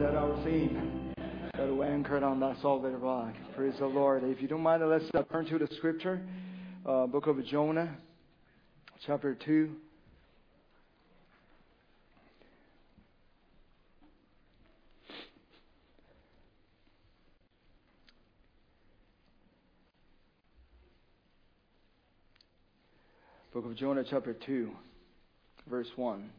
that our theme? That we anchored on that solid rock. Praise the Lord. If you don't mind, let's uh, turn to the scripture, uh, book of Jonah, chapter 2. Book of Jonah, chapter 2, verse 1.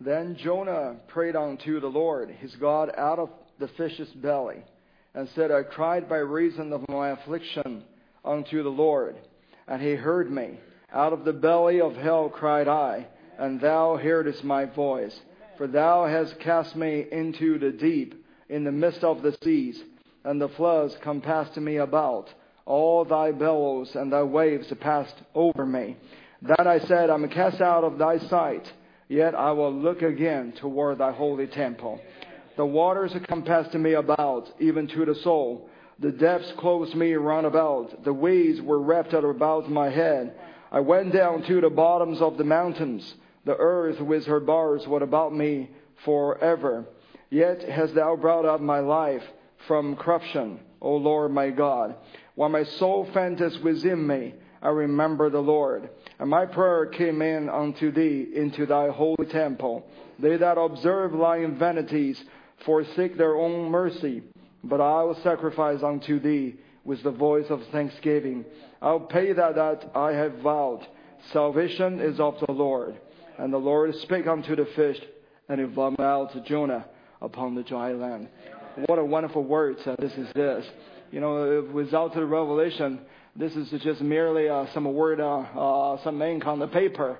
Then Jonah prayed unto the Lord his God out of the fish's belly, and said, I cried by reason of my affliction unto the Lord, and he heard me. Out of the belly of hell cried I, and thou heardest my voice. For thou hast cast me into the deep, in the midst of the seas, and the floods compassed me about. All thy billows and thy waves passed over me. That I said, I'm cast out of thy sight. Yet I will look again toward thy holy temple. The waters compassed me about, even to the soul. The depths closed me round about. The waves were wrapped about my head. I went down to the bottoms of the mountains. The earth with her bars was about me forever. Yet hast thou brought up my life from corruption, O Lord my God. While my soul fainteth within me, I remember the Lord. And my prayer came in unto thee into thy holy temple. They that observe lying vanities forsake their own mercy. But I will sacrifice unto thee with the voice of thanksgiving. I'll pay that that I have vowed. Salvation is of the Lord. And the Lord spake unto the fish, and he vomited out Jonah upon the dry land. What a wonderful word this is this. You know, without the revelation, this is just merely uh, some word, uh, uh, some ink on the paper.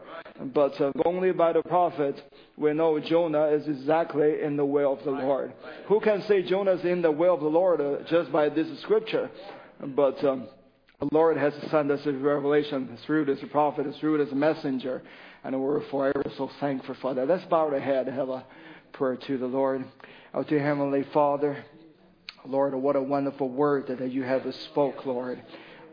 But uh, only by the prophet, we know Jonah is exactly in the will of the Lord. Who can say Jonah is in the will of the Lord uh, just by this scripture? But um, the Lord has sent us a revelation through this prophet, through this messenger, and we're forever so thankful for that. Let's bow our head and have a prayer to the Lord. Our dear Heavenly Father, Lord, what a wonderful word that you have spoke, Lord.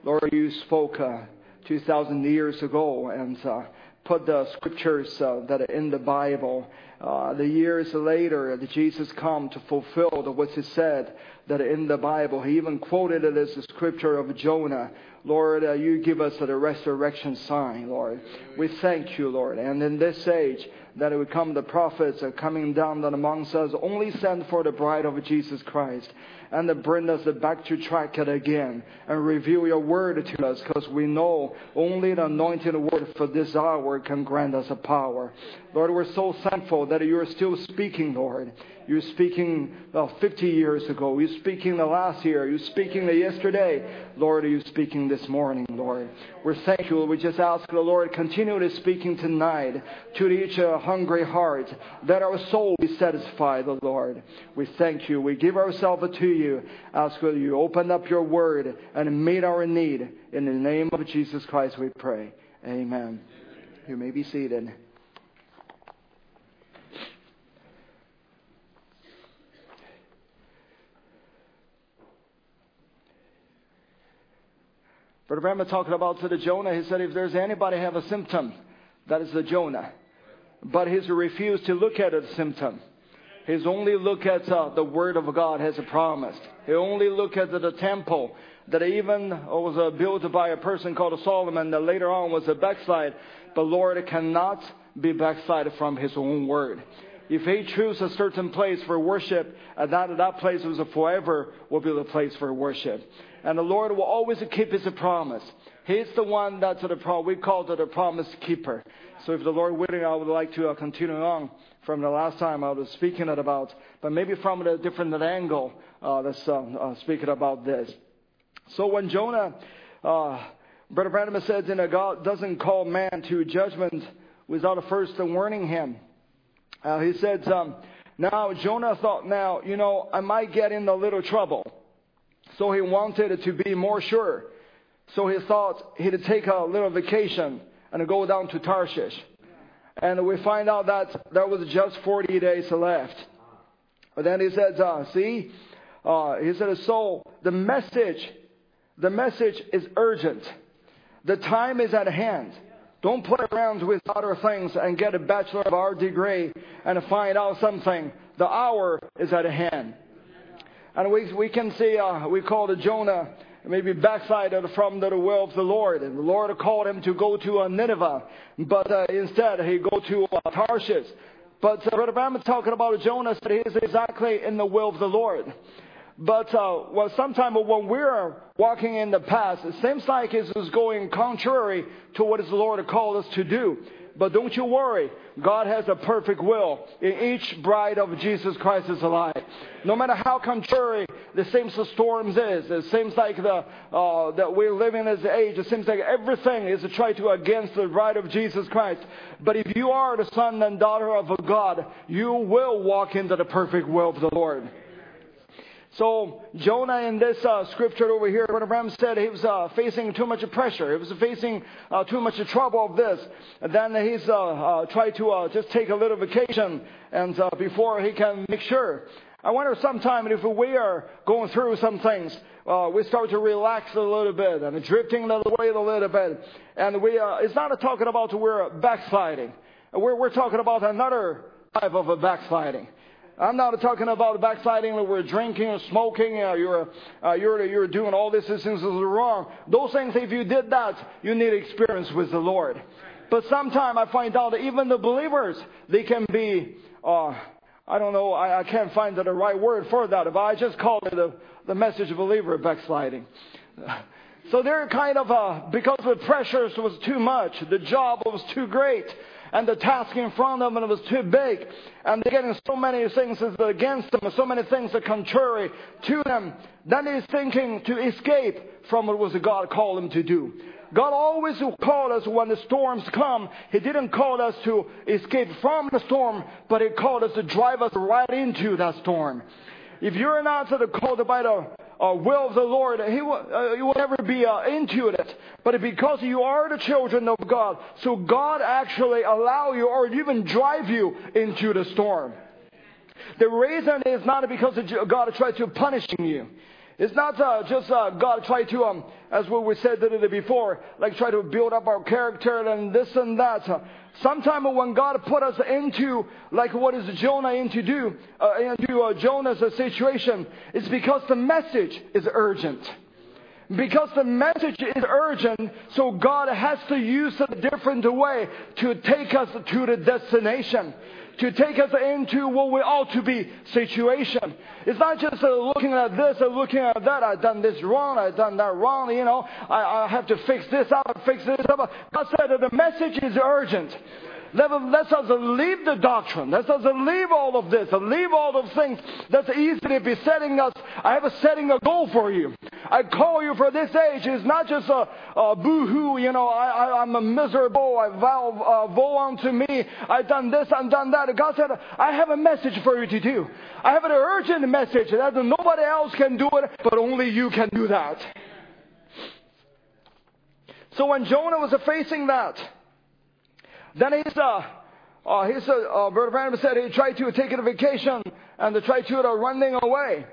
Lord, you spoke uh, 2,000 years ago and uh, put the scriptures uh, that are in the Bible. Uh, the years later, Jesus come to fulfill what he said that in the Bible. He even quoted it as the scripture of Jonah. Lord, uh, you give us the resurrection sign, Lord. We thank you, Lord. And in this age, that it would come the prophets are coming down that amongst us, only send for the bride of Jesus Christ and to bring us back to track it again and reveal your word to us because we know only the anointed word for this hour can grant us a power. Lord, we're so thankful that you're still speaking, Lord. You're speaking uh, 50 years ago. You're speaking the last year. You're speaking the yesterday. Lord, you're speaking this morning, Lord. We're thankful. We just ask the Lord, continue to speaking tonight to each uh, hungry heart, that our soul be satisfied, the Lord. We thank you. We give ourselves to you. Ask that you open up your word and meet our need. In the name of Jesus Christ, we pray. Amen. You may be seated. Brother Branham talking about to the Jonah, he said, if there's anybody have a symptom, that is the Jonah. But he's refused to look at a symptom. He's only look at uh, the word of God has promised. He only look at the, temple that even was uh, built by a person called Solomon that later on was a backslide. But Lord cannot be backslide from his own word. If he chooses a certain place for worship, that, that place was forever will be the place for worship. And the Lord will always keep his promise. He's the one that's the pro- we call it the promise keeper. So if the Lord willing, I would like to uh, continue on from the last time I was speaking about, but maybe from a different angle, uh, that's uh, uh, speaking about this. So when Jonah, uh, Brother Branham says, you know, God doesn't call man to judgment without first warning him. Uh, he said, um, now Jonah thought, now, you know, I might get in a little trouble. So he wanted to be more sure. So he thought he'd take a little vacation and go down to Tarshish. And we find out that there was just 40 days left. But then he said, uh, see, uh, he said, so the message, the message is urgent. The time is at hand. Don't play around with other things and get a Bachelor of Art degree and find out something. The hour is at hand. And we, we can see, uh, we call the Jonah maybe backslided from the will of the Lord. And the Lord called him to go to uh, Nineveh, but uh, instead he go to uh, Tarshish. But uh, Brother Branham is talking about Jonah said he's exactly in the will of the Lord. But uh, well, sometimes when we're walking in the path, it seems like it's going contrary to what the Lord called us to do. But don't you worry. God has a perfect will in each bride of Jesus Christ is alive. No matter how contrary the same storms is, it seems like the, uh, that we're living in this age, it seems like everything is to try to against the bride of Jesus Christ. But if you are the son and daughter of God, you will walk into the perfect will of the Lord. So Jonah in this uh, scripture over here, Brother Branham said he was uh, facing too much pressure. He was facing uh, too much trouble of this. And then he's uh, uh, tried to uh, just take a little vacation and before he can make sure. I wonder sometime if we are going through some things, we start to relax a little bit and drifting away a little bit. And we, uh it's not talking about we're backsliding. We're, we're talking about another type of a backsliding. I'm not talking about backsliding where we're drinking or smoking, or you're, uh, you're, you're doing all these things that are wrong. Those things, if you did that, you need experience with the Lord. But sometimes I find out that even the believers, they can be, uh, I don't know, I, I can't find the right word for that, but I just call it the, the message of believer backsliding. So they're kind of, uh, because the pressures was too much, the job was too great, and the task in front of them was too big, and they're getting so many things against them, so many things are contrary to them. Then he's thinking to escape from what was God called him to do. God always called us when the storms come. He didn't call us to escape from the storm, but He called us to drive us right into that storm. If you're not called by the uh, will of the Lord, He will, uh, will never be uh, into it. But because you are the children of God, so God actually allow you or even drive you into the storm. The reason is not because God tried to punishing you. It's not uh, just uh, God try to, um, as what we said before, like try to build up our character and this and that. Sometimes when God put us into, like what is Jonah into do, uh, into uh, Jonah's situation, it's because the message is urgent. Because the message is urgent, so God has to use a different way to take us to the destination to take us into what we ought to be situation. It's not just uh, looking at this and looking at that. I've done this wrong. I've done that wrong. You know, I, I have to fix this up, fix this up. God said that the message is urgent. Let, let us leave the doctrine. Let us leave all of this. Leave all of things that's easily besetting us. I have a setting a goal for you. I call you for this age. It's not just a, a boo-hoo, you know, I, am a miserable. I vow, uh, woe unto me. I've done this and done that. God said, I have a message for you to do. I have an urgent message that nobody else can do it, but only you can do that. So when Jonah was facing that, then he's, uh, uh, he's, uh, uh, Brother Branham said he tried to take a vacation and to try to uh, running away.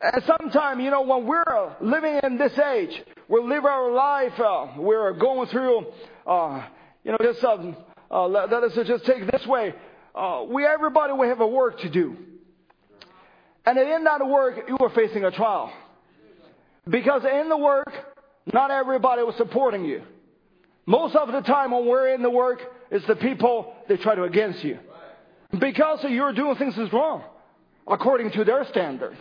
And sometimes, you know, when we're living in this age, we live our life, uh, we're going through, uh, you know, just, um, uh, let, let, us just take this way. Uh, we, everybody, we have a work to do. And in that work, you are facing a trial. Because in the work, not everybody was supporting you. Most of the time when we're in the work, it's the people they try to against you. Because you're doing things is wrong, according to their standard.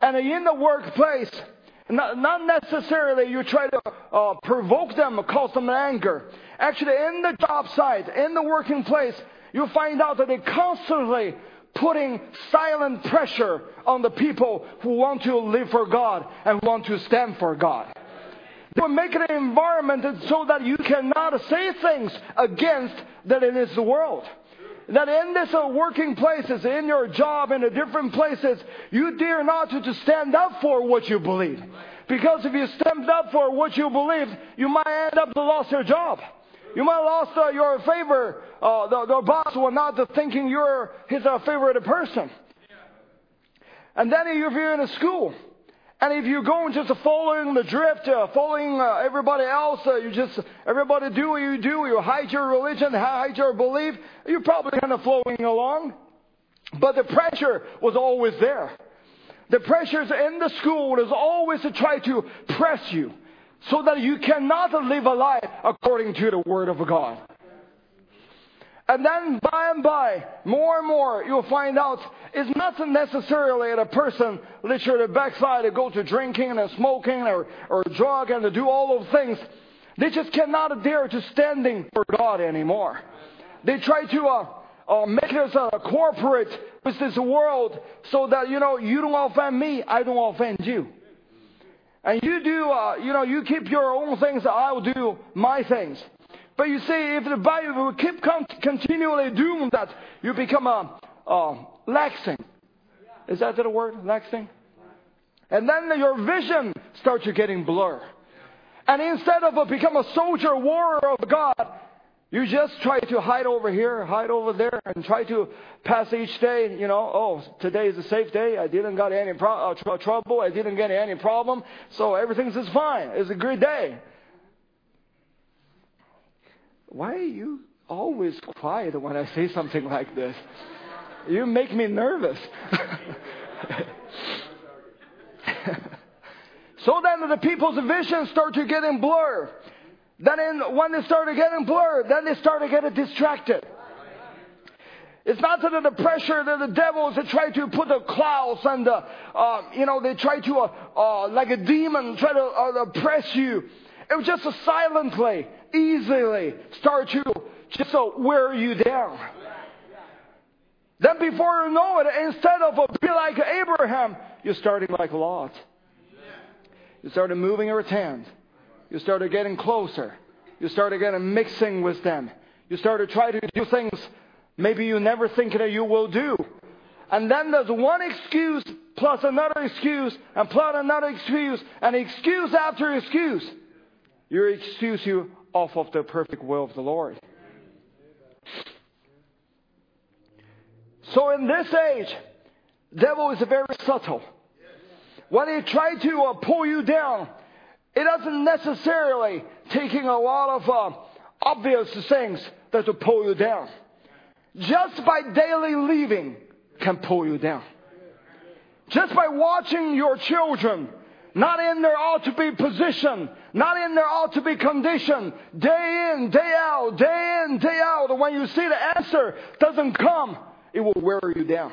And in the workplace, not, not necessarily you try to uh, provoke them cause them anger. Actually, in the job site, in the working place, you find out that they constantly putting silent pressure on the people who want to live for God and want to stand for God. They will make an environment so that you cannot say things against that in this world. That in this uh, working places, in your job, in the different places, you dare not to, to stand up for what you believe. Because if you stand up for what you believe, you might end up to lost your job. You might lost uh, your favor. Uh, the, the boss will not thinking you're his uh, favorite person. And then if you're in a school, And if you're going just following the drift, uh, following uh, everybody else, uh, you just, everybody do what you do, you hide your religion, hide your belief, you're probably kind of flowing along. But the pressure was always there. The pressures in the school was always to try to press you so that you cannot live a life according to the Word of God. And then by and by, more and more, you'll find out it's not necessarily that a person literally backside to go to drinking and smoking or, or drug and to do all those things. They just cannot adhere to standing for God anymore. They try to uh, uh, make us uh, corporate with this world so that, you know, you don't offend me, I don't offend you. And you do, uh, you know, you keep your own things, I'll do my things. But you see, if the Bible will keep con- continually doing that, you become a, a laxing. Is that the word, laxing? And then your vision starts to getting blur. And instead of become a soldier, warrior of God, you just try to hide over here, hide over there, and try to pass each day, you know, oh, today is a safe day. I didn't got any pro- uh, tr- trouble. I didn't get any problem. So everything's is fine. It's a great day. Why are you always quiet when I say something like this? You make me nervous. so then the people's vision start to get in blur. Then in, when they start started getting blurred, then they started getting distracted. It's not that the pressure that the devils that try to put the clouds and the, uh, you know, they try to, uh, uh, like a demon, try to uh, oppress you. It was just silently, easily start to just so wear you down. Then before you know it, instead of be like Abraham, you're starting like Lot. You started moving your hand. You started getting closer. You started getting mixing with them. You started trying to do things maybe you never think that you will do. And then there's one excuse plus another excuse and plus another excuse and excuse after excuse. You excuse you off of the perfect will of the Lord. So in this age, devil is very subtle. When he try to uh, pull you down, it doesn't necessarily taking a lot of uh, obvious things that will pull you down. Just by daily living can pull you down. Just by watching your children not in their ought to be position, not in their ought to be condition, day in, day out, day in, day out. When you see the answer doesn't come, it will wear you down.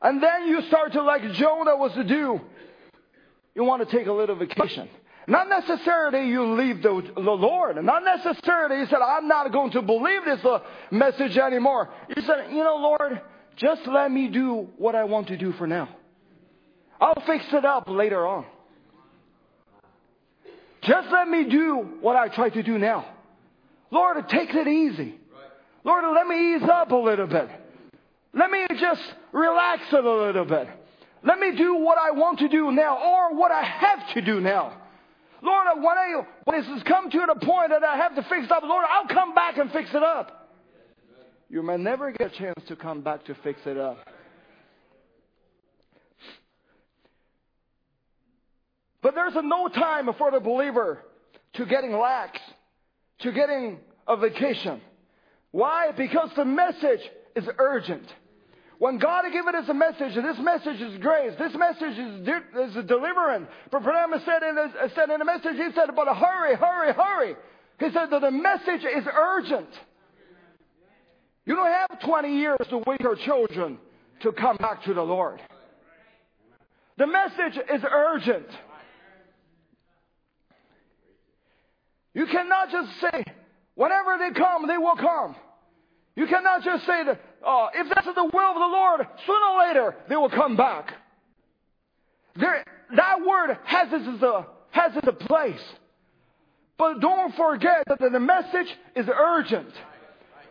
And then you start to, like Jonah was to do, you want to take a little vacation. Not necessarily you leave the, the Lord. Not necessarily you said, I'm not going to believe this uh, message anymore. You said, you know, Lord, just let me do what I want to do for now. I'll fix it up later on. Just let me do what I try to do now. Lord, take it easy. Lord, let me ease up a little bit. Let me just relax a little bit. Let me do what I want to do now or what I have to do now. Lord, when, I, when this has come to the point that I have to fix it up, Lord, I'll come back and fix it up. You may never get a chance to come back to fix it up. But there's no time for the believer to getting lax, to getting a vacation. Why? Because the message is urgent. When God had given us a message, and this message is grace, this message is, is a deliverance. But Branham said in, his, said in the message, he said, but hurry, hurry, hurry. He said that the message is urgent. You don't have 20 years to wait for children to come back to the Lord. The message is urgent. You cannot just say, whenever they come, they will come. You cannot just say that, oh, if that's the will of the Lord, sooner or later they will come back. There, that word has its, uh, has its place. But don't forget that the message is urgent.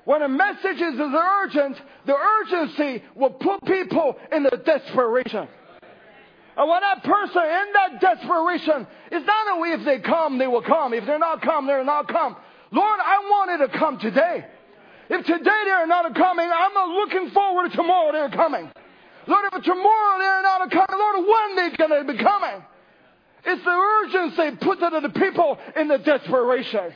When a message is urgent, the urgency will put people in the desperation. And when that person in that desperation, it's not only if they come, they will come. If they're not come, they're not come. Lord, I wanted to come today. If today they're not coming, I'm not looking forward to tomorrow they're coming. Lord, if tomorrow they're not coming, Lord, when they're going to be coming? It's the urgency put to the people in the desperation.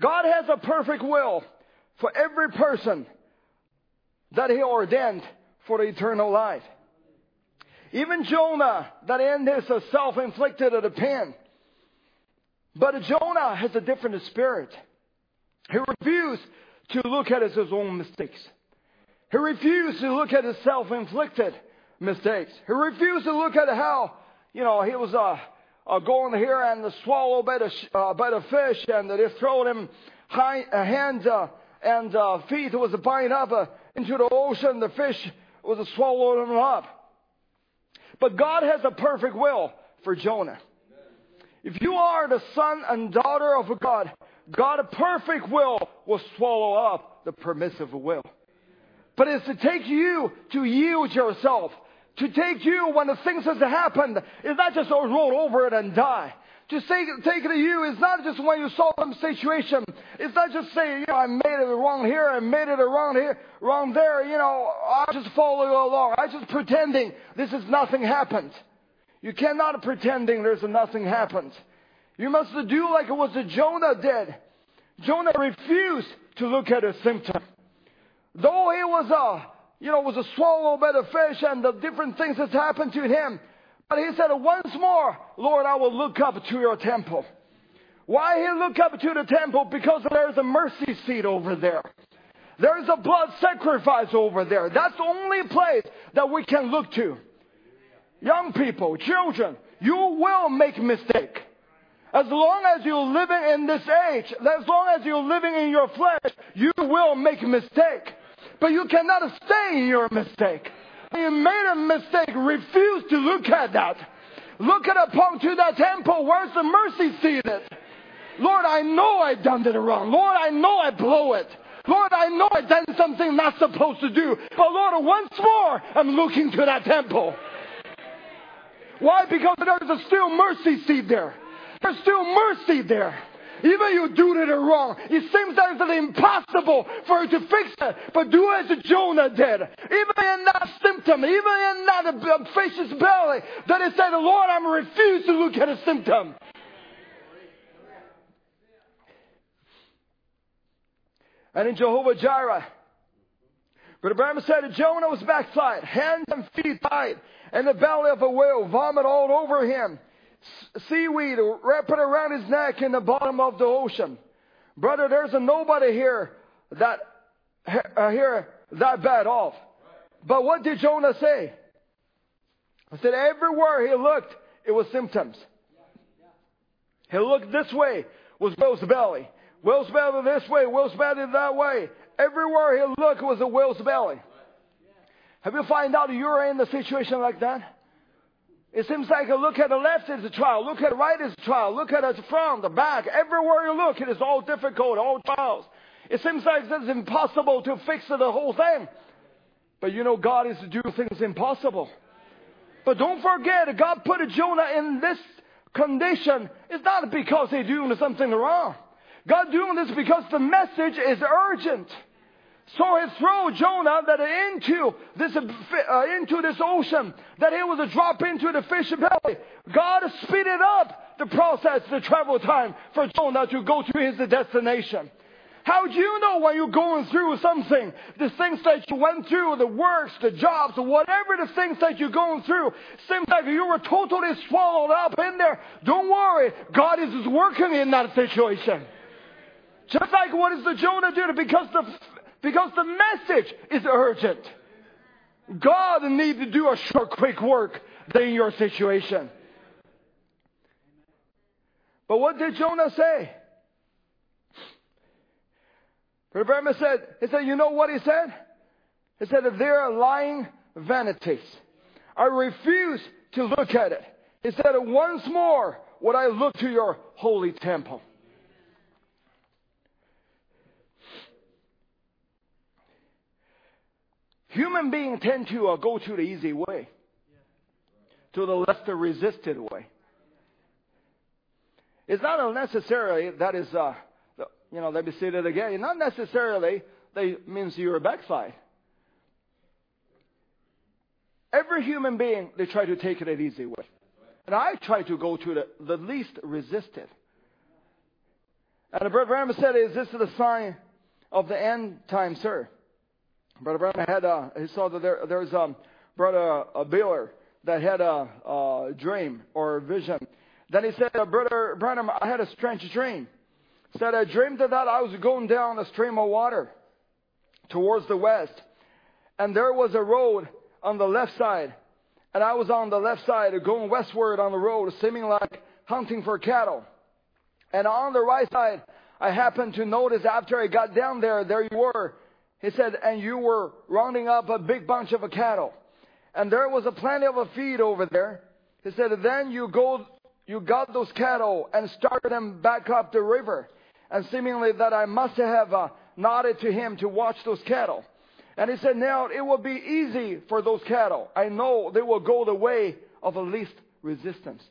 God has a perfect will for every person that He ordained for eternal life. Even Jonah, that end is a self-inflicted at a pen. But Jonah has a different spirit. He refused to look at his own mistakes. He refused to look at his self-inflicted mistakes. He refused to look at how, you know, he was uh, uh, going here and swallowed by the, uh, by the fish and they thrown him high, uh, hands uh, and uh, feet was bind up uh, into the ocean. The fish was swallowed him up. But God has a perfect will for Jonah. If you are the son and daughter of God, God a perfect will will swallow up the permissive will. But it's to take you to yield yourself. To take you when the things has happened. It's not just to roll over it and die. To take, take it to you is not just when you saw some situation. It's not just saying, you know, I made it wrong here, I made it wrong here, wrong there, you know, I just follow you along. I just pretending this is nothing happened. You cannot pretending there's nothing happened. You must do like it was Jonah did. Jonah refused to look at a symptom. Though he was a, you know, was a swallowed by the fish and the different things that happened to him. But he said, once more, Lord, I will look up to your temple. Why he look up to the temple? Because there's a mercy seat over there. There's a blood sacrifice over there. That's the only place that we can look to. Young people, children, you will make mistake. As long as you're living in this age, as long as you're living in your flesh, you will make mistake. But you cannot stay in your mistake. You made a mistake. Refuse to look at that. Look at upon to that temple. Where's the mercy seated? Lord, I know I've done it wrong. Lord, I know I blow it. Lord, I know I've done something not supposed to do. But Lord, once more, I'm looking to that temple. Why? Because there's still mercy seat there. There's still mercy there. Even you do it wrong. It seems that it's impossible for you to fix it. But do as Jonah did. Even in that symptom, even in that fish's belly, that he said, Lord, I'm refused to look at a symptom. And in Jehovah Jireh, Brother Branham said Jonah was backslide, hands and feet tied, and the belly of a whale, vomit all over him, seaweed wrapped around his neck in the bottom of the ocean. Brother, there's a nobody here that uh, here that bad off. But what did Jonah say? I said everywhere he looked, it was symptoms. He looked this way, was whale's belly. Whale's belly this way, whale's belly that way. Everywhere he looked was a whale's belly. Have you find out you're in a situation like that? It seems like a look at the left is a trial, look at the right is a trial, look at the front, the back, everywhere you look, it is all difficult, all trials. It seems like it's impossible to fix the whole thing. But you know, God is to do things impossible. But don't forget, God put Jonah in this condition. It's not because he's doing something wrong. God doing this because the message is urgent. So he threw Jonah that into this uh, into this ocean that he was a drop into the fish belly. God speeded up the process, the travel time for Jonah to go to his destination. How do you know when you're going through something, the things that you went through, the works, the jobs, whatever the things that you're going through, seems like you were totally swallowed up in there. Don't worry, God is working in that situation. Just like what is the Jonah did because the because the message is urgent. God needs to do a short, quick work in your situation. But what did Jonah say? Brother said, he said, you know what he said? He said that they're lying vanities. I refuse to look at it. He said, once more would I look to your holy temple. Human beings tend to uh, go to the easy way, to the less resisted way. It's not necessarily that is, uh, you know, let me say that again. Not necessarily that means you're a backslide. Every human being, they try to take it an easy way. And I try to go to the, the least resisted. And the Brother Branham said, is this the sign of the end time, sir? Brother Branham had, uh, he saw that there, there's, um, Brother uh, Baylor that had a, a dream or a vision. Then he said, uh, Brother Branham, I had a strange dream. Said, I dreamed that I was going down a stream of water towards the west. And there was a road on the left side. And I was on the left side going westward on the road, seeming like hunting for cattle. And on the right side, I happened to notice after I got down there, there you were. He said, and you were rounding up a big bunch of cattle. And there was a plenty of a feed over there. He said, then you go, you got those cattle and started them back up the river. And seemingly that I must have uh, nodded to him to watch those cattle. And he said, now it will be easy for those cattle. I know they will go the way of the least resistance.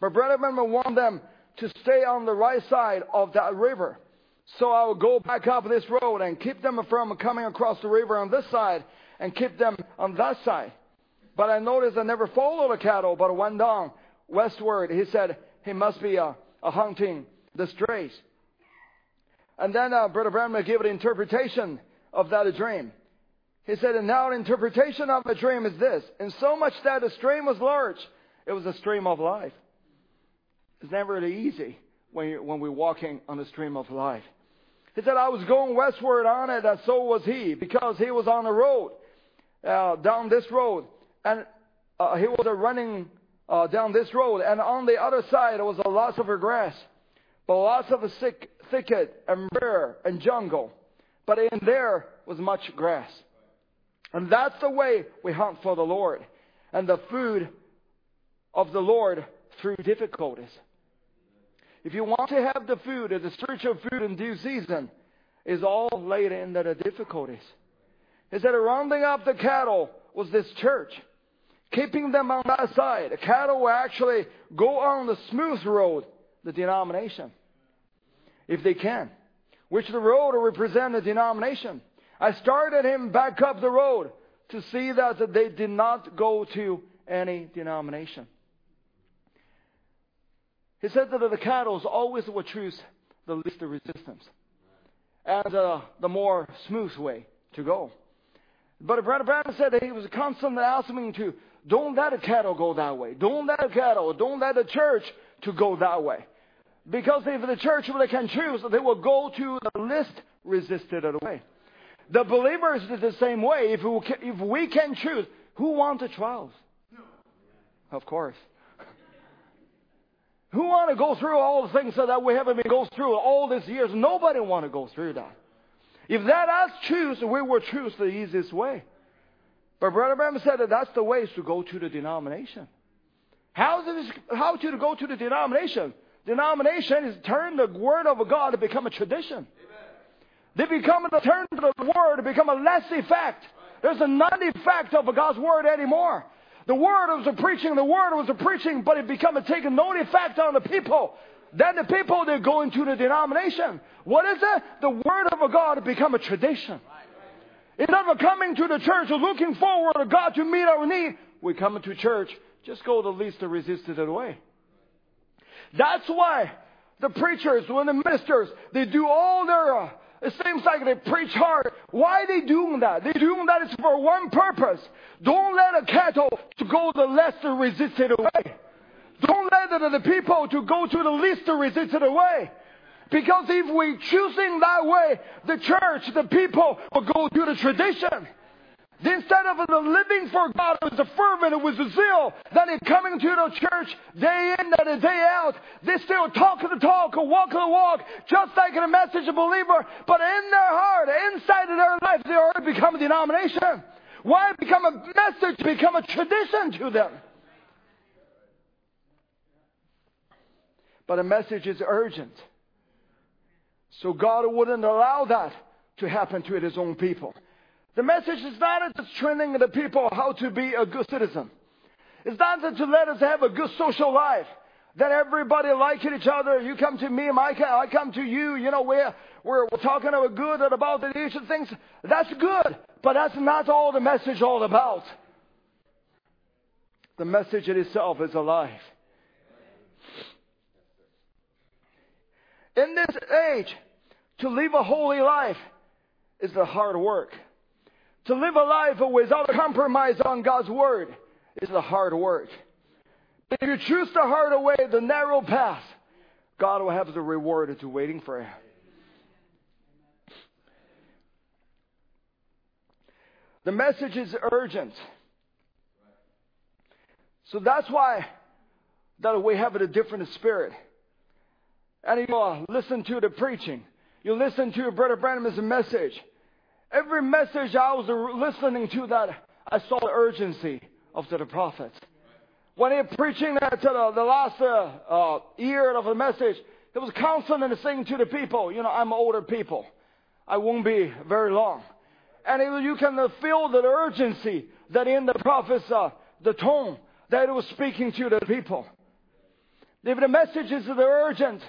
But Brother Branham want them to stay on the right side of that river. So I will go back up this road and keep them from coming across the river on this side and keep them on that side. But I noticed I never followed the cattle, but went down westward. He said he must be a, a hunting the strays. And then uh, Brother Branham gave an interpretation of that dream. He said, and now an interpretation of the dream is this. In so much that the stream was large, it was a stream of life. It's never really easy when, when we're walking on the stream of life. He said, I was going westward on it, and so was he, because he was on the road, uh, down this road. And uh, he was running uh, down this road, and on the other side, was a lot of grass, but lots of a thick, thicket and bare and jungle. But in there was much grass. And that's the way we hunt for the Lord. And the food of the Lord through difficulties. If you want to have the food, the spiritual food in due season, is all laid in the difficulties. Is that rounding up the cattle was this church. Keeping them on that side. The cattle will actually go on the smooth road, the denomination. If they can. Which the road will represent the denomination. I started him back up the road to see that they did not go to any denomination. He said that the cattle always will choose the least resistance and uh, the more smooth way to go. But Brother Branham said that he was constantly asking me to don't let the cattle go that way. Don't let the cattle, don't let the church to go that way. Because if the church they can choose, they will go to the least resisted way. The believers is the same way. If we, can, if we can choose, who wants the trials? Of course. Who want to go through all the things that we haven't been going through all these years? Nobody want to go through that. If that us choose, we will choose the easiest way. But Brother Branham said that that's the way is to go to the denomination. How, is it, how to go to the denomination? Denomination is turn the word of God to become a tradition. They become the turn to the word to become a less effect. There's a non effect of God's word anymore. The word was a preaching, the word was a preaching, but it become a taking no effect on the people. Then the people they go into the denomination. What is it? The word of God become a tradition. Instead of coming to the church looking forward to God to meet our need, we come to church, just go the least resisted way. That's why the preachers, when the ministers, they do all their uh, it seems like they preach hard. Why are they doing that? They're doing that is for one purpose. Don't let a cattle to go the less resisted way. Don't let the, the people to go to the least resisted way. Because if we choosing that way, the church, the people will go to the tradition. Instead of the living for God with a fervent, it was a zeal, that is coming to the church day in and day out, they still talk the talk or walk the walk, just like in a message of believer, but in their heart, inside of their life, they already become a denomination. Why become a message, become a tradition to them? But a message is urgent. So God wouldn't allow that to happen to his own people. The message is not just training the people how to be a good citizen. It's not to let us have a good social life. That everybody liking each other. You come to me, Micah, I come to you. You know, we're, we're, we're talking about a good and about the issue things. That's good. But that's not all the message all about. The message in itself is alive. In this age, to live a holy life is the hard work. To live a life without compromise on God's word is the hard work. But If you choose the hard way, the narrow path, God will have the reward to waiting for you. The message is urgent. So that's why that we have a different spirit. And you listen to the preaching. You listen to Brother Branham's message. Every message I was listening to that, I saw the urgency of the prophet. When he preaching that to the, the last uh, uh, year of the message, he was constantly saying to the people, you know, I'm older people. I won't be very long. And it, you can feel the urgency that in the prophets, uh, the tone that he was speaking to the people. If the message is urgent,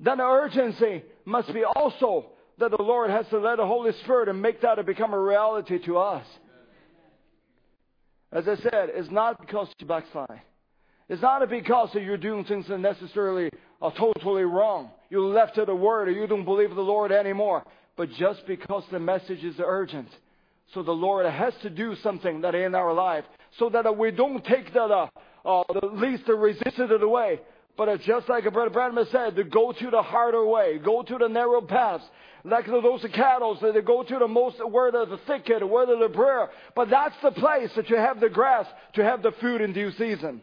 then the urgency must be also that the Lord has to let the Holy Spirit and make that to become a reality to us. As I said, it's not because you backslide. It's not because you're doing things that necessarily are totally wrong. You left to the Word or you don't believe the Lord anymore. But just because the message is urgent. So the Lord has to do something that in our life so that we don't take the, uh, uh, the least resistance of the way. But it's just like Brother Branham said, to go to the harder way, go to the narrow paths, like those cattle, so they go to the most, where there's the thicket, where there's the prayer. But that's the place that you have the grass, to have the food in due season.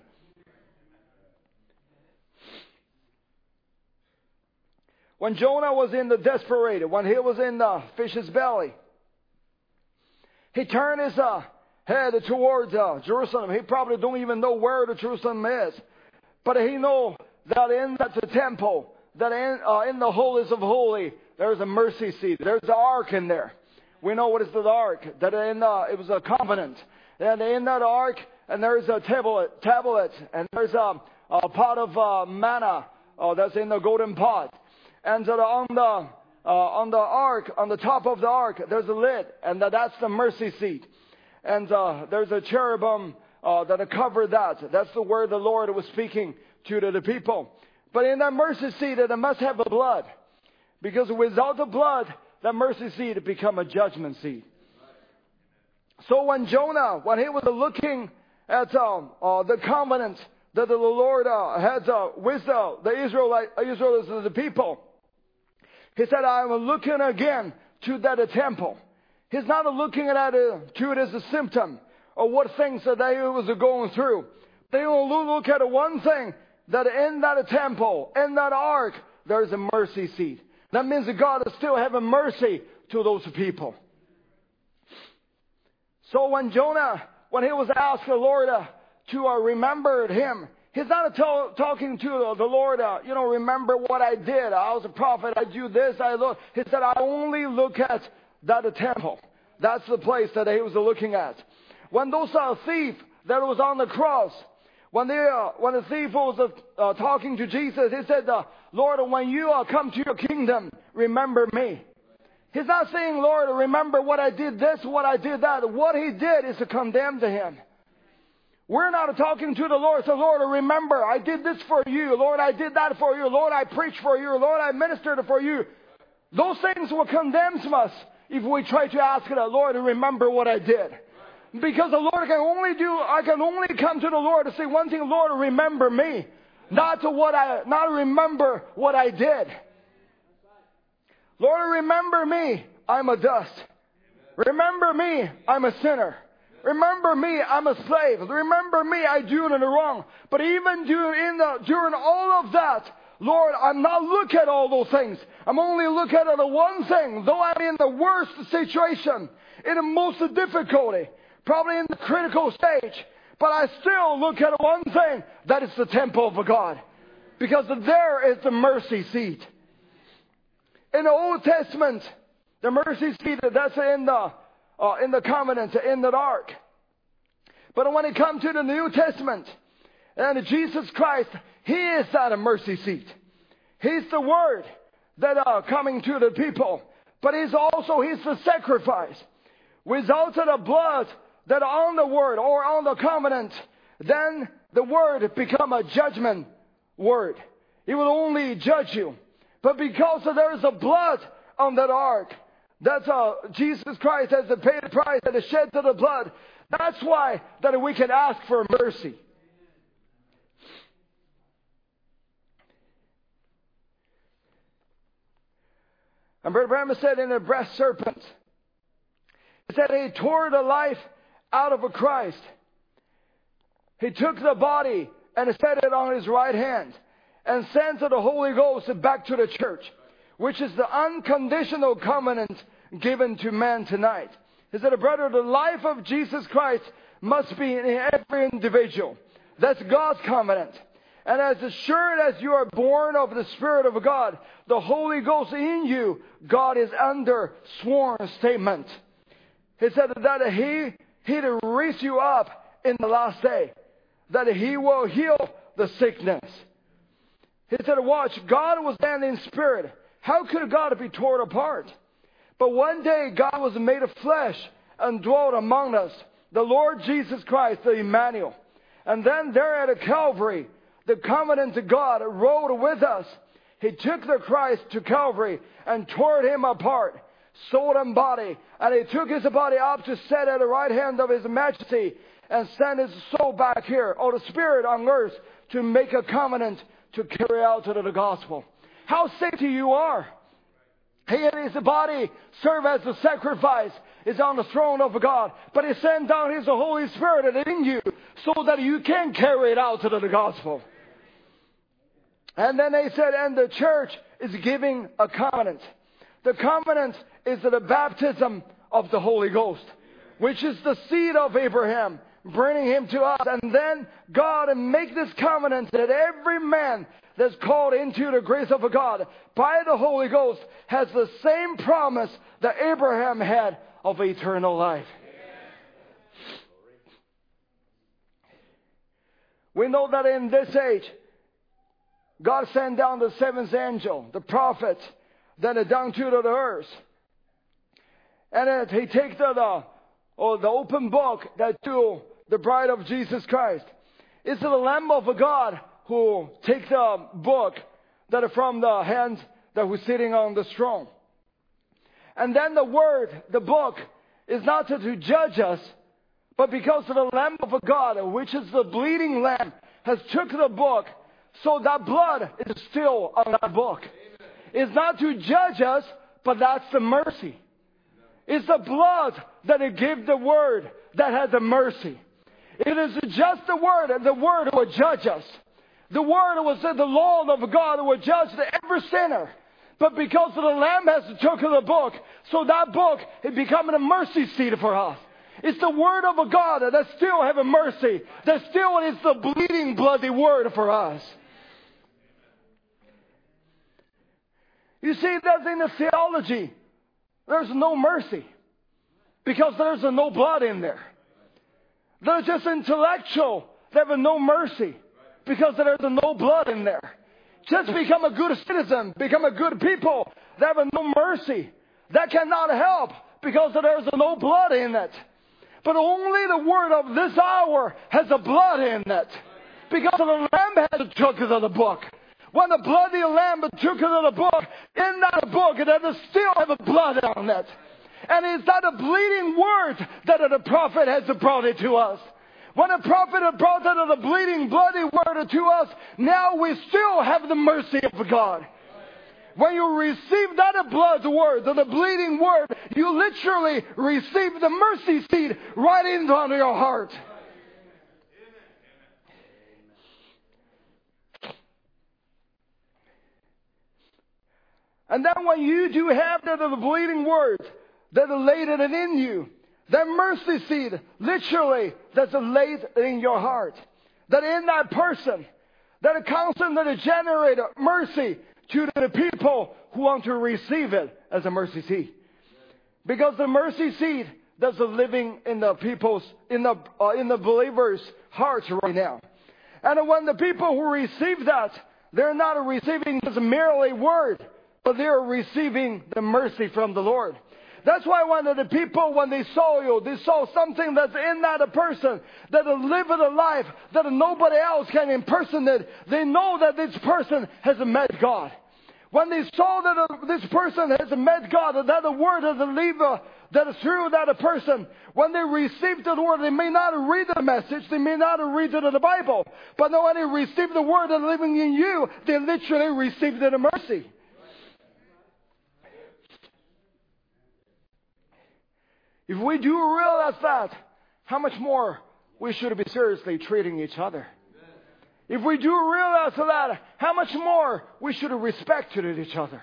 When Jonah was in the desperate, when he was in the fish's belly, he turned his uh, head towards uh, Jerusalem. He probably don't even know where the Jerusalem is. But he know that in that the temple, that in, uh, in the holies of holy, there's a mercy seat. There's the ark in there. We know what is the ark. That in uh, it was a covenant. And in that ark, and there's a tablet, tablet, and there's a, a pot of uh, manna uh, that's in the golden pot. And so on the uh, on the ark, on the top of the ark, there's a lid, and that's the mercy seat. And uh, there's a cherubim uh, that cover that. That's the word the Lord was speaking to the people. But in that mercy seat, it must have a blood. Because without the blood, that mercy seat become a judgment seat. So when Jonah, when he was looking at um, uh, the covenant that the Lord uh, had uh, with uh, the Israelite, Israelites, the people, he said, I'm looking again to that temple. He's not looking at it to it as a symptom of what things that they was going through. They only look at one thing that in that temple, in that ark, there's a mercy seat. That means that God is still having mercy to those people. So when Jonah, when he was asked the Lord uh, to uh, remember him, he's not talking to the, the Lord, uh, you know, remember what I did. I was a prophet. I do this. I look. He said, I only look at that temple. That's the place that he was looking at. When those uh, thief that was on the cross, when, they, uh, when the thief was uh, uh, talking to Jesus, he said, uh, Lord, when you come to your kingdom, remember me. He's not saying, Lord, remember what I did this, what I did that. What he did is to condemn to him. We're not talking to the Lord. So, Lord, remember, I did this for you. Lord, I did that for you. Lord, I preached for you. Lord, I ministered for you. Those things will condemn us if we try to ask the Lord to remember what I did. Because the Lord can only do, I can only come to the Lord to say one thing, Lord, remember me. Not to what I, not remember what I did. Lord, remember me. I'm a dust. Remember me. I'm a sinner. Remember me. I'm a slave. Remember me. I do it in the wrong. But even during, the, during all of that, Lord, I'm not look at all those things. I'm only looking at the one thing. Though I'm in the worst situation, in the most difficulty, probably in the critical stage, but I still look at one thing, that is the temple of God. Because there is the mercy seat. In the Old Testament, the mercy seat, that's in the, uh, in the covenant, in the ark. But when it comes to the New Testament, And Jesus Christ, He is that mercy seat. He's the word that are coming to the people. But He's also, He's the sacrifice. Without the blood that on the word or on the covenant, then the word become a judgment word. It will only judge you. But because there is a blood on that ark, that's uh, Jesus Christ has paid the price and shed the blood. That's why that we can ask for mercy. And Brother Branham said in the breast serpent, he said he tore the life out of a Christ. He took the body and set it on his right hand and sent the Holy Ghost back to the church, which is the unconditional covenant given to man tonight. He said, brother, the life of Jesus Christ must be in every individual. That's God's covenant. And as assured as you are born of the Spirit of God, the Holy Ghost in you, God is under sworn statement. He said that He, He'd raise you up in the last day. That He will heal the sickness. He said, watch, God was then in spirit. How could God be torn apart? But one day God was made of flesh and dwelt among us. The Lord Jesus Christ, the Emmanuel. And then there at Calvary, the covenant of God rode with us. He took the Christ to Calvary and tore him apart, soul and body, and he took his body up to set at the right hand of his majesty and send his soul back here, or the spirit on earth, to make a covenant to carry out to the gospel. How saved you are. He and his body serve as a sacrifice is on the throne of God. But He sent down His Holy Spirit in you so that you can carry it out to the gospel. And then they said, and the church is giving a covenant. The covenant is the baptism of the Holy Ghost, which is the seed of Abraham, bringing him to us. And then God and make this covenant that every man that's called into the grace of God by the Holy Ghost has the same promise that Abraham had of eternal life. We know that in this age, God sent down the seventh angel, the prophet, then down to the earth. And he takes the, the, or the open book that to the bride of Jesus Christ. It's the Lamb of God who takes the book that from the hands that was sitting on the throne. And then the word, the book, is not to judge us, but because of the Lamb of God, which is the bleeding lamb, has took the book, so that blood is still on that book. It's not to judge us, but that's the mercy. It's the blood that it gives the word that has the mercy. It is just the word, and the word will judge us. The word was the law of God will judge every sinner. But because of the Lamb has took the book, so that book is becoming a mercy seat for us. It's the word of a God that still have a mercy. That still is the bleeding bloody word for us. You see, that's in the theology. There's no mercy. Because there's no blood in there. They're just intellectual. They have no mercy. Because there's no blood in there. Just become a good citizen, become a good people. They have no mercy. That cannot help because there's no blood in it. But only the word of this hour has a blood in it. Because the lamb has took of the book. When the bloody lamb took of the book, in that book it has still have a blood on it. And it's that a bleeding word that the prophet has brought it to us. When a prophet had brought that the bleeding, bloody word to us, now we still have the mercy of God. When you receive that blood word, the bleeding word, you literally receive the mercy seed right into your heart. And then when you do have that of the bleeding word that are laid in you, that mercy seed, literally, that's laid in your heart. That in that person, that it constantly generate mercy to the people who want to receive it as a mercy seed. Because the mercy seed that's living in the people's, in the, uh, in the believers' hearts right now. And when the people who receive that, they're not receiving just merely word, but they're receiving the mercy from the Lord. That's why one of the people, when they saw you, they saw something that's in that person, that live a life that nobody else can impersonate. They know that this person has met God. When they saw that uh, this person has met God, that the word has lived, uh, that is through that person, when they received the word, they may not read the message, they may not read it in the Bible, but when they receive the word that's living in you, they literally received the mercy. If we do realize that, how much more we should be seriously treating each other. If we do realize that, how much more we should respect each other.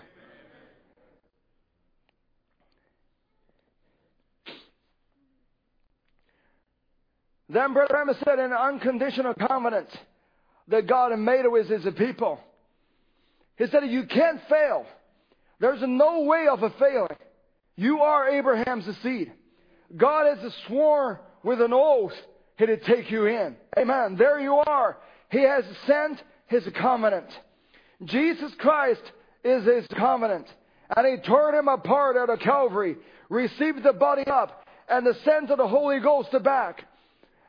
Then Brother Amos said an unconditional covenant that God made with his people. He said you can't fail. There's no way of a failing. You are Abraham's seed. God has sworn with an oath he'd take you in. Amen. There you are. He has sent his covenant. Jesus Christ is his covenant. And he tore him apart at a Calvary, received the body up, and the sent the Holy Ghost back.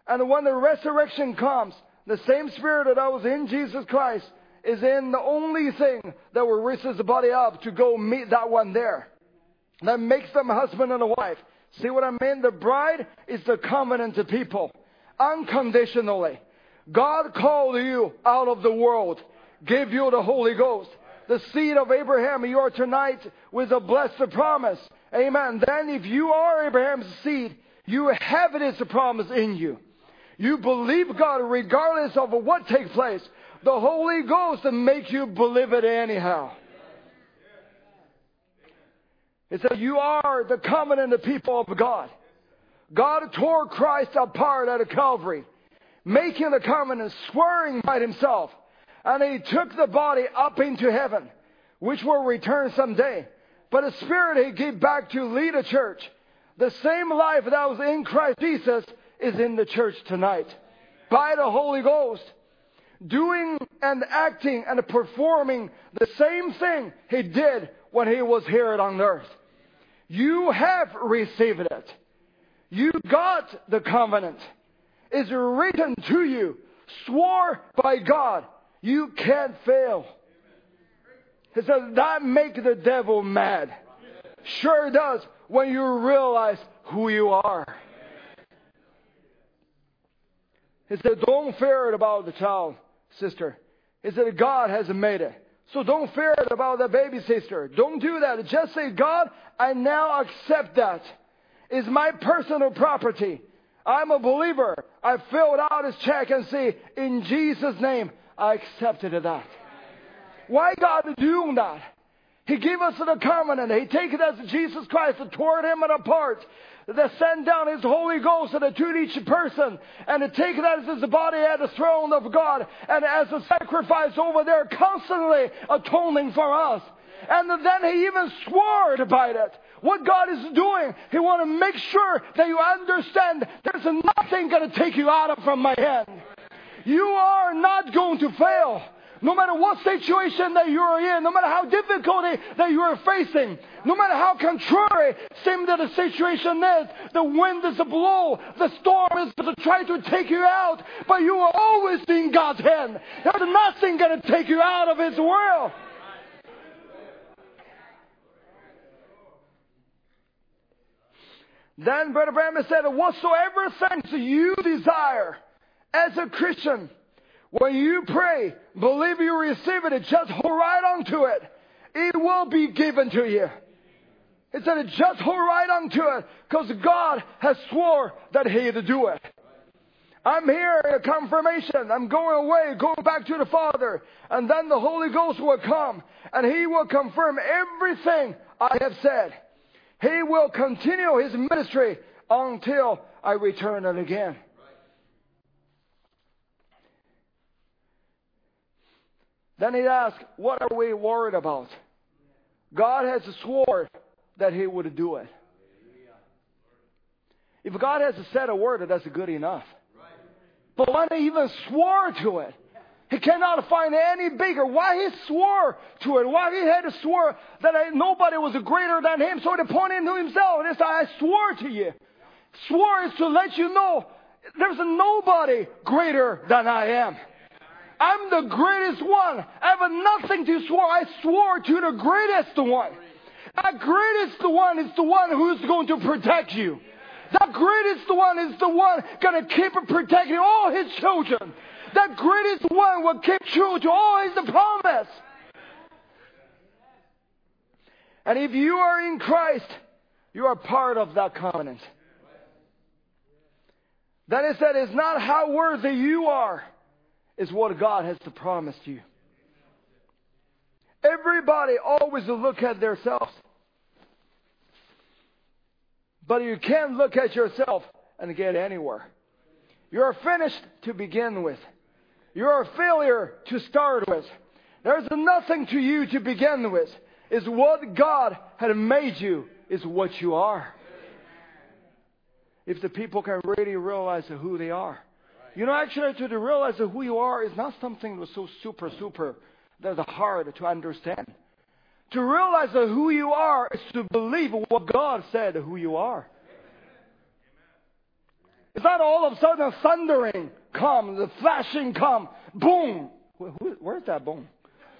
And when the resurrection comes, the same spirit that was in Jesus Christ is in the only thing that will raise the body up to go meet that one there. That makes them husband and a wife. See what I mean? The bride is the covenant people. Unconditionally. God called you out of the world, gave you the Holy Ghost. The seed of Abraham, you are tonight with a blessed promise. Amen. Then if you are Abraham's seed, you have it as a promise in you. You believe God regardless of what takes place. The Holy Ghost will make you believe it anyhow. It says, You are the covenant people of God. God tore Christ apart at a Calvary, making the covenant, swearing by himself. And he took the body up into heaven, which will return someday. But the Spirit he gave back to lead a church. The same life that was in Christ Jesus is in the church tonight. By the Holy Ghost. Doing and acting and performing the same thing he did when he was here on earth. You have received it. You got the covenant. It's written to you, swore by God. You can't fail. He says that make the devil mad. Sure does when you realize who you are. He said, don't fear about the child, sister. He said, God has made it. So don't fear about the baby sister. Don't do that. Just say, God, I now accept that. It's my personal property. I'm a believer. I filled out his check and say, in Jesus' name, I accepted that. Why God doing that? He gave us the covenant. He take it as Jesus Christ and tore him apart that send down His Holy Ghost and to each person and to take that as His body at the throne of God and as a sacrifice over there constantly atoning for us. And then He even swore by it. What God is doing, He want to make sure that you understand there's nothing going to take you out of from my hand. You are not going to fail. No matter what situation that you are in, no matter how difficulty that you are facing, no matter how contrary seem that the situation is, the wind is a blow, the storm is to try to take you out, but you are always in God's hand. There's nothing going to take you out of His world. Then Brother Branham said, whatsoever things you desire as a Christian, when you pray, believe you receive it, just hold right on to it. It will be given to you. It said, just hold right on to it, because God has swore that He'd do it. I'm here in a confirmation. I'm going away, going back to the Father. And then the Holy Ghost will come, and He will confirm everything I have said. He will continue His ministry until I return it again. Then he asked, What are we worried about? God has sworn that he would do it. If God has said a word, that's good enough. But when he even swore to it, he cannot find any bigger. Why he swore to it? Why he had to swear that I, nobody was greater than him? So he pointed to himself and said, I swore to you. Swore is to let you know there's nobody greater than I am. I'm the greatest one. I have nothing to swear. I swore to the greatest one. That greatest one is the one who's going to protect you. The greatest one is the one going to keep protecting all his children. The greatest one will keep true to all his promise. And if you are in Christ, you are part of that covenant. That is that it's not how worthy you are, is what God has promised you. Everybody always look at themselves. But you can't look at yourself and get anywhere. You're finished to begin with. You're a failure to start with. There's nothing to you to begin with. Is what God had made you is what you are. If the people can really realize who they are. You know, actually, to realize who you are is not something that's so super, super that's hard to understand. To realize who you are is to believe what God said who you are. It's not all of a sudden thundering come, the flashing come, boom. Where's that boom?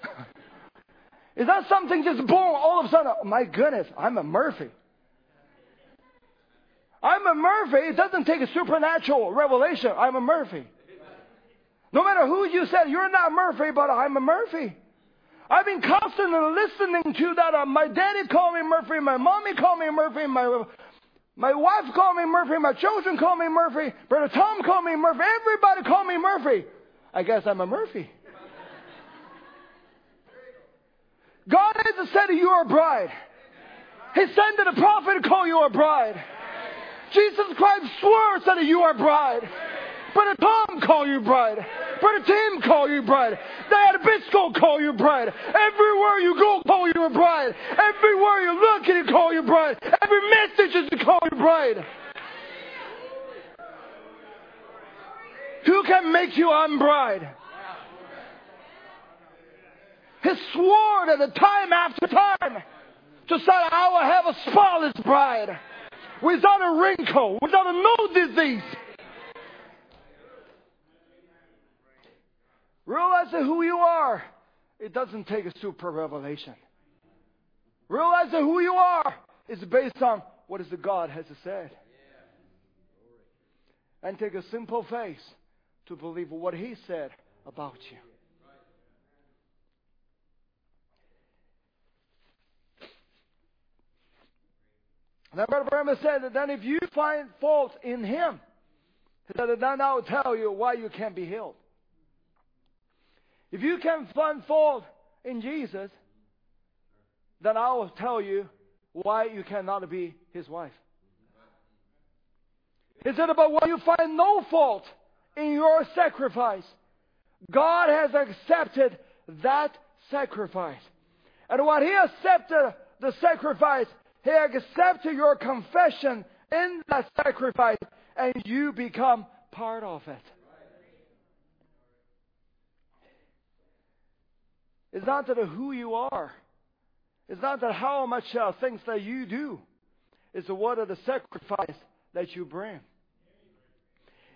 Is that something just boom, all of a sudden, oh my goodness, I'm a Murphy. I'm a Murphy. It doesn't take a supernatural revelation. I'm a Murphy. No matter who you said, you're not Murphy, but I'm a Murphy. I've been constantly listening to that. Uh, my daddy called me Murphy, my mommy called me Murphy, my my wife called me Murphy, my children called me Murphy, Brother Tom called me Murphy, everybody called me Murphy. I guess I'm a Murphy. God has said you are a bride. He sent the prophet to call you a bride. Jesus Christ swore said you are bride. Brother Tom call you bride. Brother Tim call you bride. Dad Bisco call you bride. Everywhere you go, call you a bride. Everywhere you look, he call you bride. Every message is to call you bride. Who can make you unbride? He swore at the time after time to say, I will have a spotless bride without a wrinkle, without a no disease. Realizing who you are, it doesn't take a super revelation. Realizing who you are is based on what is the God has said. And take a simple faith to believe what He said about you. And then Brother said that then if you find fault in Him, he said, then I will tell you why you can't be healed. If you can find fault in Jesus, then I will tell you why you cannot be his wife. He said, but when you find no fault in your sacrifice, God has accepted that sacrifice. And when He accepted the sacrifice, He accepted your confession in that sacrifice, and you become part of it. It's not that who you are. It's not that how much uh, things that you do. It's the what are the sacrifice that you bring.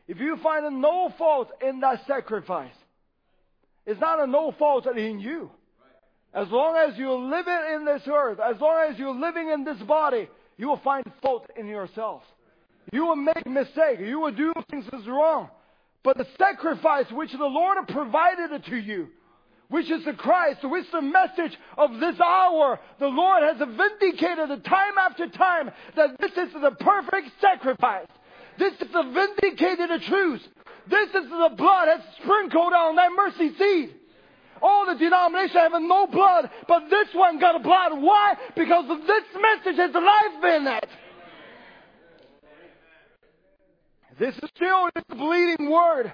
If you find no fault in that sacrifice, it's not a no fault in you. As long as you're living in this earth, as long as you're living in this body, you will find fault in yourself. You will make mistakes. You will do things that's wrong. But the sacrifice which the Lord provided to you, which is the Christ, which is the message of this hour. The Lord has vindicated time after time that this is the perfect sacrifice. This is the vindicated truth. This is the blood that's sprinkled on that mercy seat. All the denominations have no blood, but this one got a blood. Why? Because this message has life in it. This is still the bleeding word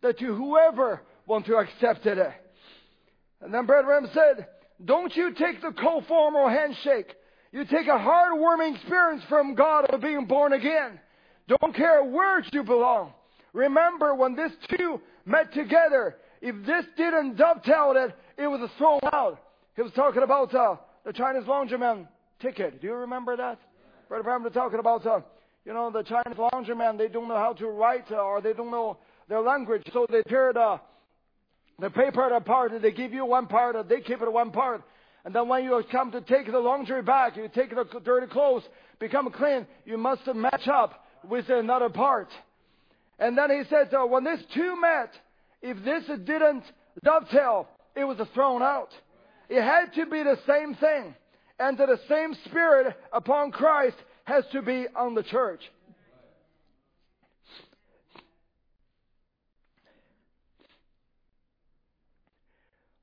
that to whoever want to accept it. And then Brother Branham said, don't you take the cold formal handshake. You take a heartwarming experience from God of being born again. Don't care where you belong. Remember when these two met together, if this didn't dovetail it, it was thrown out. He was talking about uh, the Chinese laundryman ticket. Do you remember that? Brother Branham was talking about, uh, you know, the Chinese laundryman. They don't know how to write uh, or they don't know their language, so they tear the the paper apart. And they give you one part, and they keep it one part. And then when you come to take the laundry back, you take the dirty clothes, become clean, you must match up with another part. And then he said, uh, when these two met, if this didn't dovetail, it was thrown out. It had to be the same thing. And the same spirit upon Christ has to be on the church.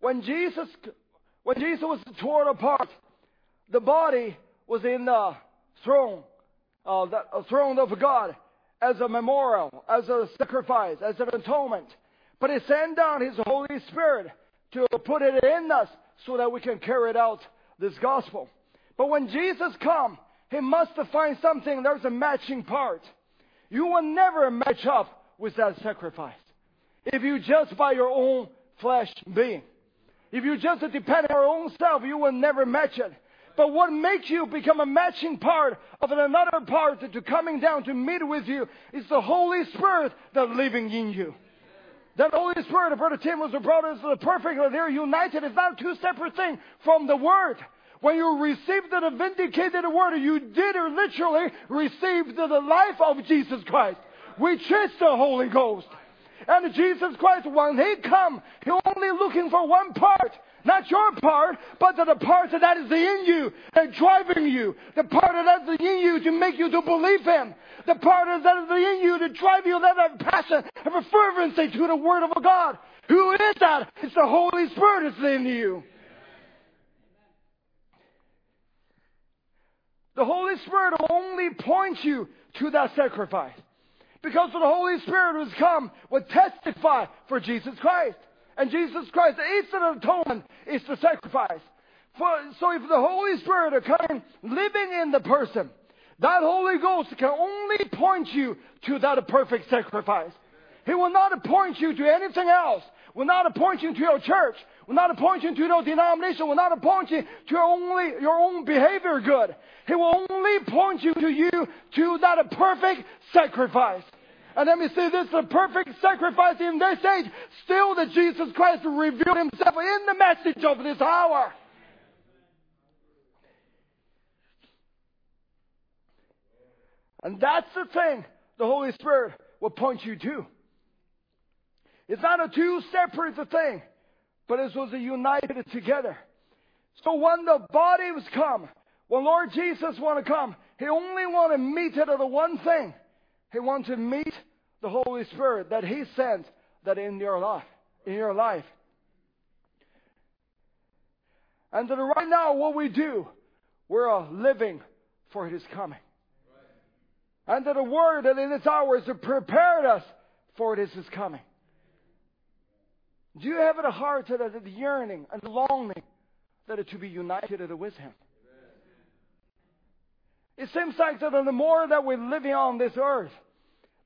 When Jesus, when Jesus was torn apart, the body was in the throne, uh, the throne of God as a memorial, as a sacrifice, as an atonement. But He sent down His Holy Spirit to put it in us so that we can carry it out this gospel. But when Jesus come, He must find something, there's a matching part. You will never match up with that sacrifice. If you just by your own flesh being. If you just depend on your own self, you will never match it. But what makes you become a matching part of another part to coming down to meet with you is the Holy Spirit that living in you. That Holy Spirit, the Brother Tim was brought us perfectly. They're united. It's not two separate things from the Word. When you received the vindicated Word, you did literally receive the life of Jesus Christ, which is the Holy Ghost. And Jesus Christ, when He come, He only looking for one part. Not your part, but the part that is in you and driving you. The part that is in you to make you to believe Him. The part that is in you to drive you that have passion, have a fervency to the Word of God. Who is that? It's the Holy Spirit that's in you. The Holy Spirit only point you to that sacrifice. Because the Holy Spirit who has come will testify for Jesus Christ. And Jesus Christ is the atonement, is the sacrifice. For, so if the Holy Spirit are coming, living in the person, that Holy Ghost can only point you to that perfect sacrifice. He will not point you to anything else. Will not appoint you to your church. Will not appoint you to your denomination. Will not appoint you to your only your own behavior good. He will only point you to you to that perfect sacrifice. And let me say this, is the perfect sacrifice in this age, still that Jesus Christ revealed himself in the message of this hour. And that's the thing the Holy Spirit will point you to. It's not a two separate thing, but it was a united together. So when the body was come, when Lord Jesus want to come, He only want to meet it of the one thing. He wants to meet the Holy Spirit that He sent that in your life, in your life. And that right now, what we do, we're living for His coming. And that the Word that in this hour has prepared us for it is His coming. Do you have a heart that the yearning and the longing that it to be united with Him? It seems like that the more that we're living on this earth,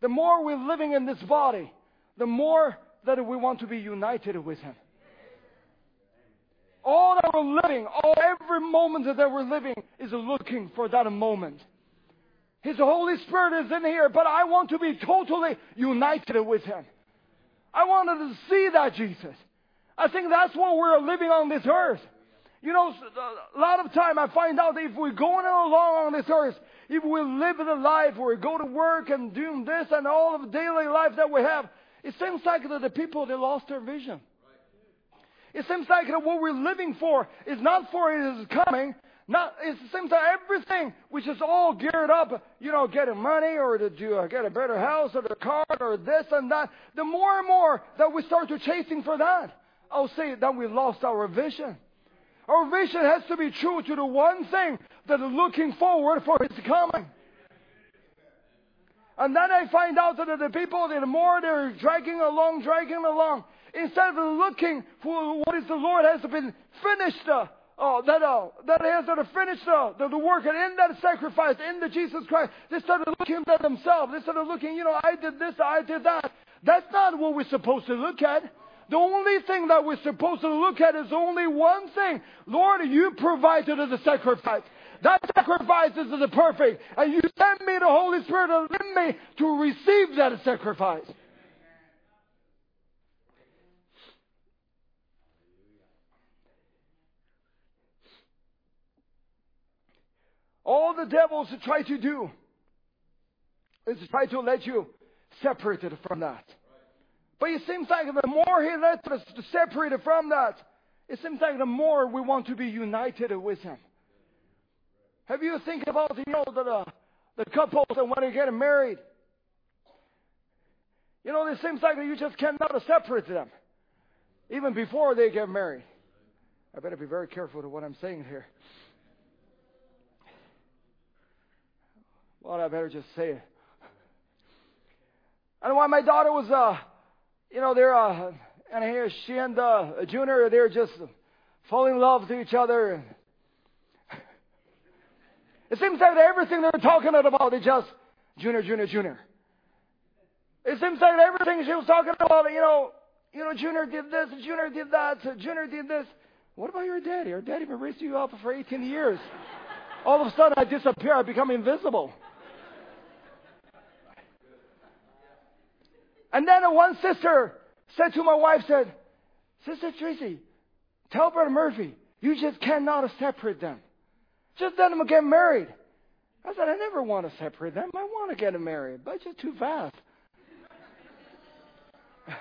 the more we're living in this body, the more that we want to be united with Him. All that we're living, all every moment that we're living is looking for that moment. His Holy Spirit is in here, but I want to be totally united with Him. I wanted to see that Jesus. I think that's what we're living on this earth. You know, a lot of time I find out if we're going along on this earth, if we live the life where we go to work and do this and all of the daily life that we have, it seems like that the people, they lost their vision. It seems like that what we're living for is not for his coming. Not, it seems that everything which is all geared up, you know, getting money or to do, uh, get a better house or a car or this and that. The more and more that we start to chasing for that, I'll say that we lost our vision. Our vision has to be true to the one thing that is looking forward for His coming. And then I find out that the people, the more they're dragging along, dragging along, instead of looking for what is the Lord has been finished, uh, oh, that, uh, that has to finish the, the, the work and in that sacrifice, in the Jesus Christ, they started looking at themselves. They started looking, you know, I did this, I did that. That's not what we're supposed to look at. The only thing that we're supposed to look at is only one thing. Lord, you provided the sacrifice. That sacrifice is the perfect. And you sent me the Holy Spirit in me to receive that sacrifice. All the devils try to do is try to let you separate it from that. But it seems like the more he lets us separate from that, it seems like the more we want to be united with him. Have you think about you know the the couples that when they get married? You know, it seems like you just cannot separate them, even before they get married. I better be very careful with what I'm saying here. Well, I better just say it. And when my daughter was, uh, you know, they're, uh, and here she and uh, Junior, they're just falling in love to each other. It seems like everything they're talking about is just Junior, Junior, Junior. It seems like everything she was talking about, you know, you know, Junior did this, Junior did that, Junior did this. What about your daddy? Your daddy been raising you up for 18 years. All of a sudden, I disappear. I become invisible. And then one sister said to my wife, said, Sister Tracy, tell Brother Murphy, you just cannot separate them. Just let them get married. I said, I never want to separate them. I want to get them married, but it's just too fast.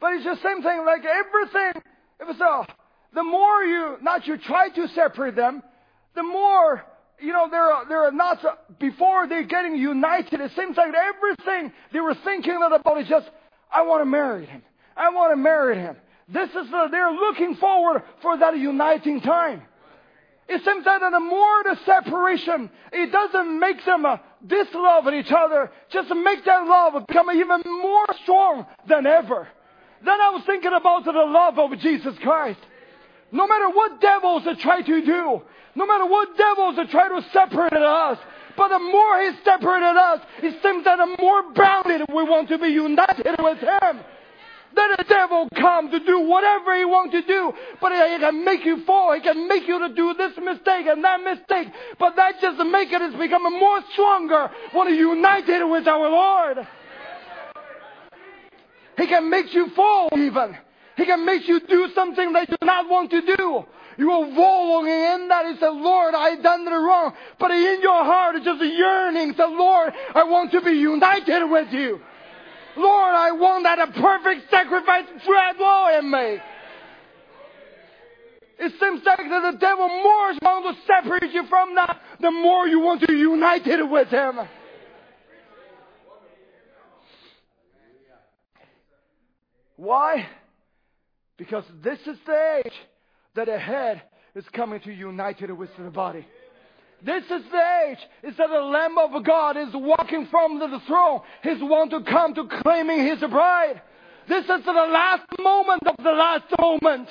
but it's just same thing, like everything. It was uh, the more you, not you try to separate them, the more you know, they're, they're not, before they're getting united, it seems like everything they were thinking about is just, I want to marry him. I want to marry him. This is the, they're looking forward for that uniting time. It seems that the more the separation, it doesn't make them uh, dislove each other, just make that love become even more strong than ever. Then I was thinking about the love of Jesus Christ. No matter what devils try to do, no matter what devils are trying to separate us, but the more He separated us, it seems that the more bounded we want to be united with Him. Then the devil come to do whatever he wants to do, but he can make you fall. He can make you to do this mistake and that mistake. But that just make it become more stronger when you're united with our Lord. He can make you fall even. He can make you do something that you do not want to do. You are wallowing in that. He said, Lord, I've done it wrong. But in your heart, it's just a yearning. Say, Lord, I want to be united with you. Lord, I want that a perfect sacrifice flow in me. It seems like that the devil more is wants to separate you from that, the more you want to be united with him. Why? Because this is the age that the head is coming to unite it with the body. This is the age. It's that the Lamb of God is walking from the throne. He's one to come to claiming his bride. This is the last moment of the last moment.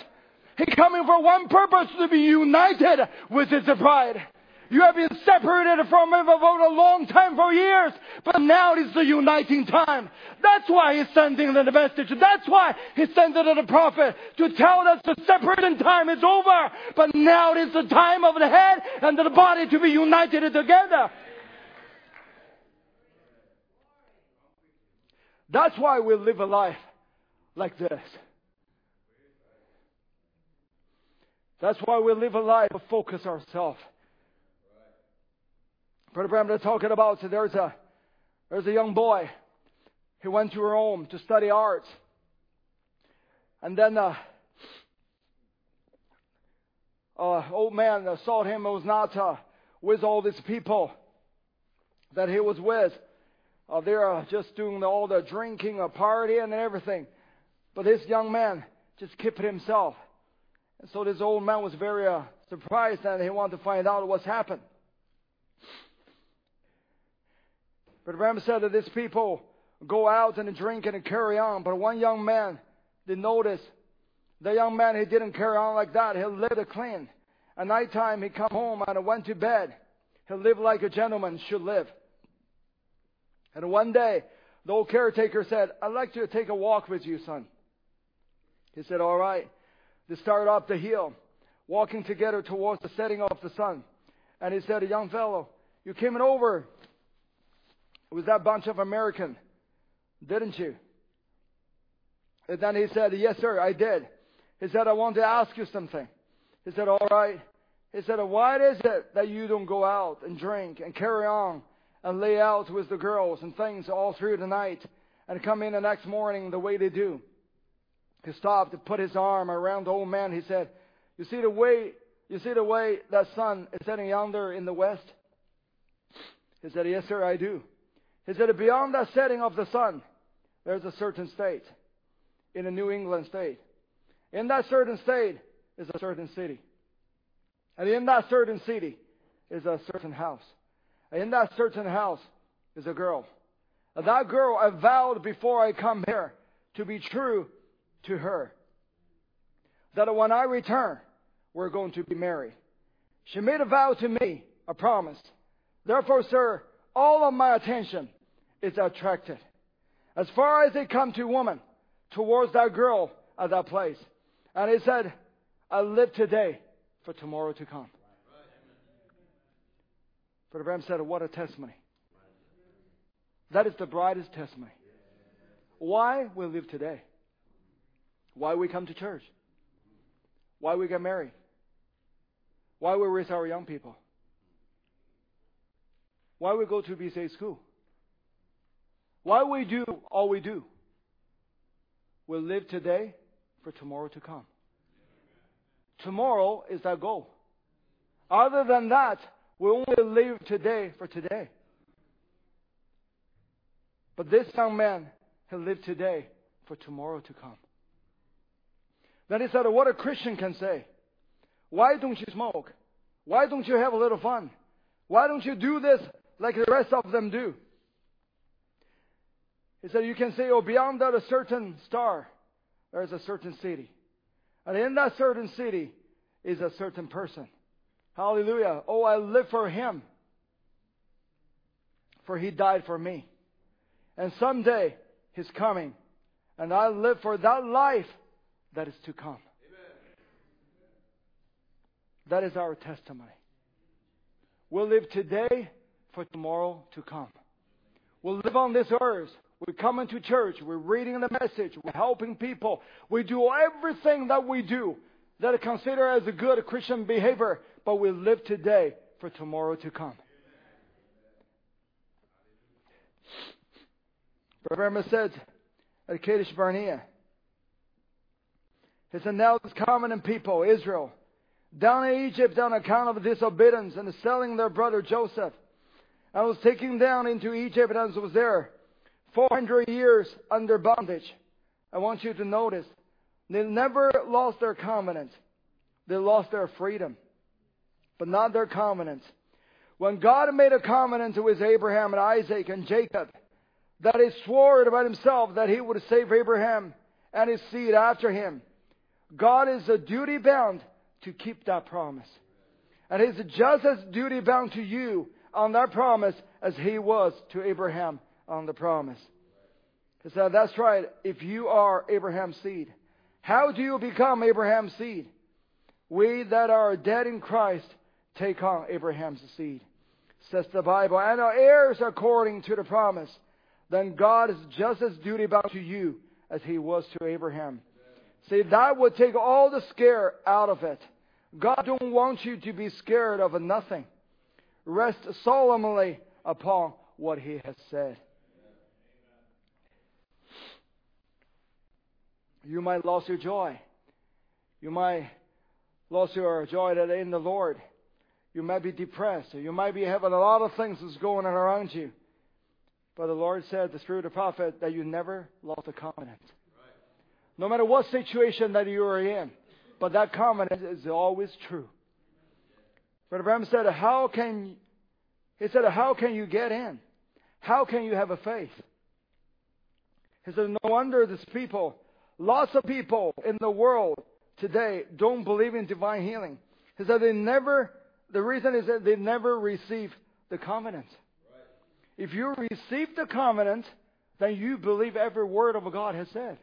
He's coming for one purpose to be united with his bride. You have been separated from him for a long time, for years, but now is the uniting time. That's why he's sending the message. That's why he's sending the prophet to tell us the separating time is over, but now it is the time of the head and the body to be united together. That's why we live a life like this. That's why we live a life to focus ourselves Brother Branham is talking about, so there's a, there's a young boy who went to Rome to study art. And then uh, uh, old man uh, saw him was not uh, with all these people that he was with. Uh, they're just doing all the drinking, uh, partying, and everything. But this young man just kept himself. And so this old man was very uh, surprised and he wanted to find out what's happened. But Branham said that these people go out and drink and carry on. But one young man, they noticed the young man, he didn't carry on like that. He lived clean. At night time, he come home and went to bed. He lived like a gentleman should live. And one day, the old caretaker said, I'd like to take a walk with you, son. He said, all right. They started up the hill, walking together towards the setting of the sun. And he said, young fellow, you came over with that bunch of American, didn't you? And then he said, yes, sir, I did. He said, I want to ask you something. He said, all right. He said, why is it that you don't go out and drink and carry on and lay out with the girls and things all through the night and come in the next morning the way they do? He stopped and put his arm around the old man. He said, you see the way, you see the way that sun is setting yonder in the west? He said, yes, sir, I do. He said, beyond the setting of the sun, there's a certain state in a New England state. In that certain state is a certain city. And in that certain city is a certain house. And in that certain house is a girl. And that girl I vowed before I come here to be true to her. That when I return, we're going to be married. She made a vow to me, a promise. Therefore, sir, all of my attention is attracted. As far as it come to woman, towards that girl at that place. And he said, I live today for tomorrow to come. Brother Branham said, What a testimony. That is the brightest testimony. Why we live today. Why we come to church. Why we get married. Why we raise our young people. Why we go to BCA school. Why we do all we do. We live today for tomorrow to come. Tomorrow is our goal. Other than that, we only live today for today. But this young man, he lived today for tomorrow to come. He said, What a Christian can say. Why don't you smoke? Why don't you have a little fun? Why don't you do this like the rest of them do? He said, You can say, Oh, beyond that, a certain star, there is a certain city. And in that certain city is a certain person. Hallelujah. Oh, I live for him. For he died for me. And someday he's coming. And I live for that life that is to come. Amen. That is our testimony. We'll live today for tomorrow to come. We'll live on this earth we come into church. We're reading the message. We're helping people. We do everything that we do that I consider as a good Christian behavior, but we live today for tomorrow to come. Brother said at Kadesh Barnea, he said, Now it's common in people, Israel, down in Egypt on account of disobedience and selling their brother Joseph. I was taken down into Egypt and was there 400 years under bondage. I want you to notice they never lost their covenant. They lost their freedom, but not their covenant. When God made a covenant with Abraham and Isaac and Jacob, that he swore about himself that he would save Abraham and his seed after him, God is a duty bound to keep that promise. And he's just as duty bound to you on that promise as he was to Abraham on the promise. He said, That's right. If you are Abraham's seed, how do you become Abraham's seed? We that are dead in Christ take on Abraham's seed, says the Bible, and are heirs according to the promise. Then God is just as duty bound to you as he was to Abraham. See, that would take all the scare out of it. God don't want you to be scared of nothing. Rest solemnly upon what he has said. You might lose your joy. You might lose your joy that in the Lord. You might be depressed. Or you might be having a lot of things that's going on around you. But the Lord said through the prophet that you never lost a covenant. No matter what situation that you are in. But that covenant is always true. Brother Branham said, how can, he said, how can you get in? How can you have a faith? He said, no wonder these people Lots of people in the world today don't believe in divine healing. He said they never, the reason is that they never received the covenant. If you receive the covenant, then you believe every word of God has said.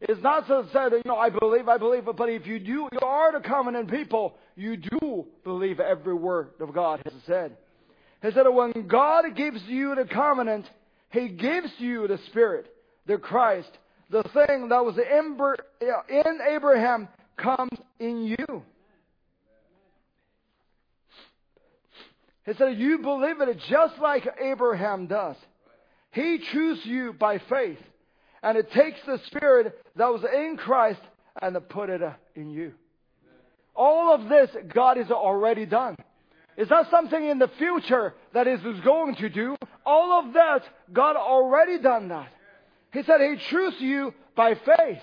It's not so said, you know, I believe, I believe, but if you do, you are the covenant people, you do believe every word of God has said. He said when God gives you the covenant, He gives you the Spirit, the Christ, the thing that was in Abraham comes in you. He said, You believe it just like Abraham does. He chose you by faith. And it takes the Spirit that was in Christ and put it uh, in you. All of this God has already done. It's not something in the future that is going to do. All of that, God already done that. He said He chose you by faith.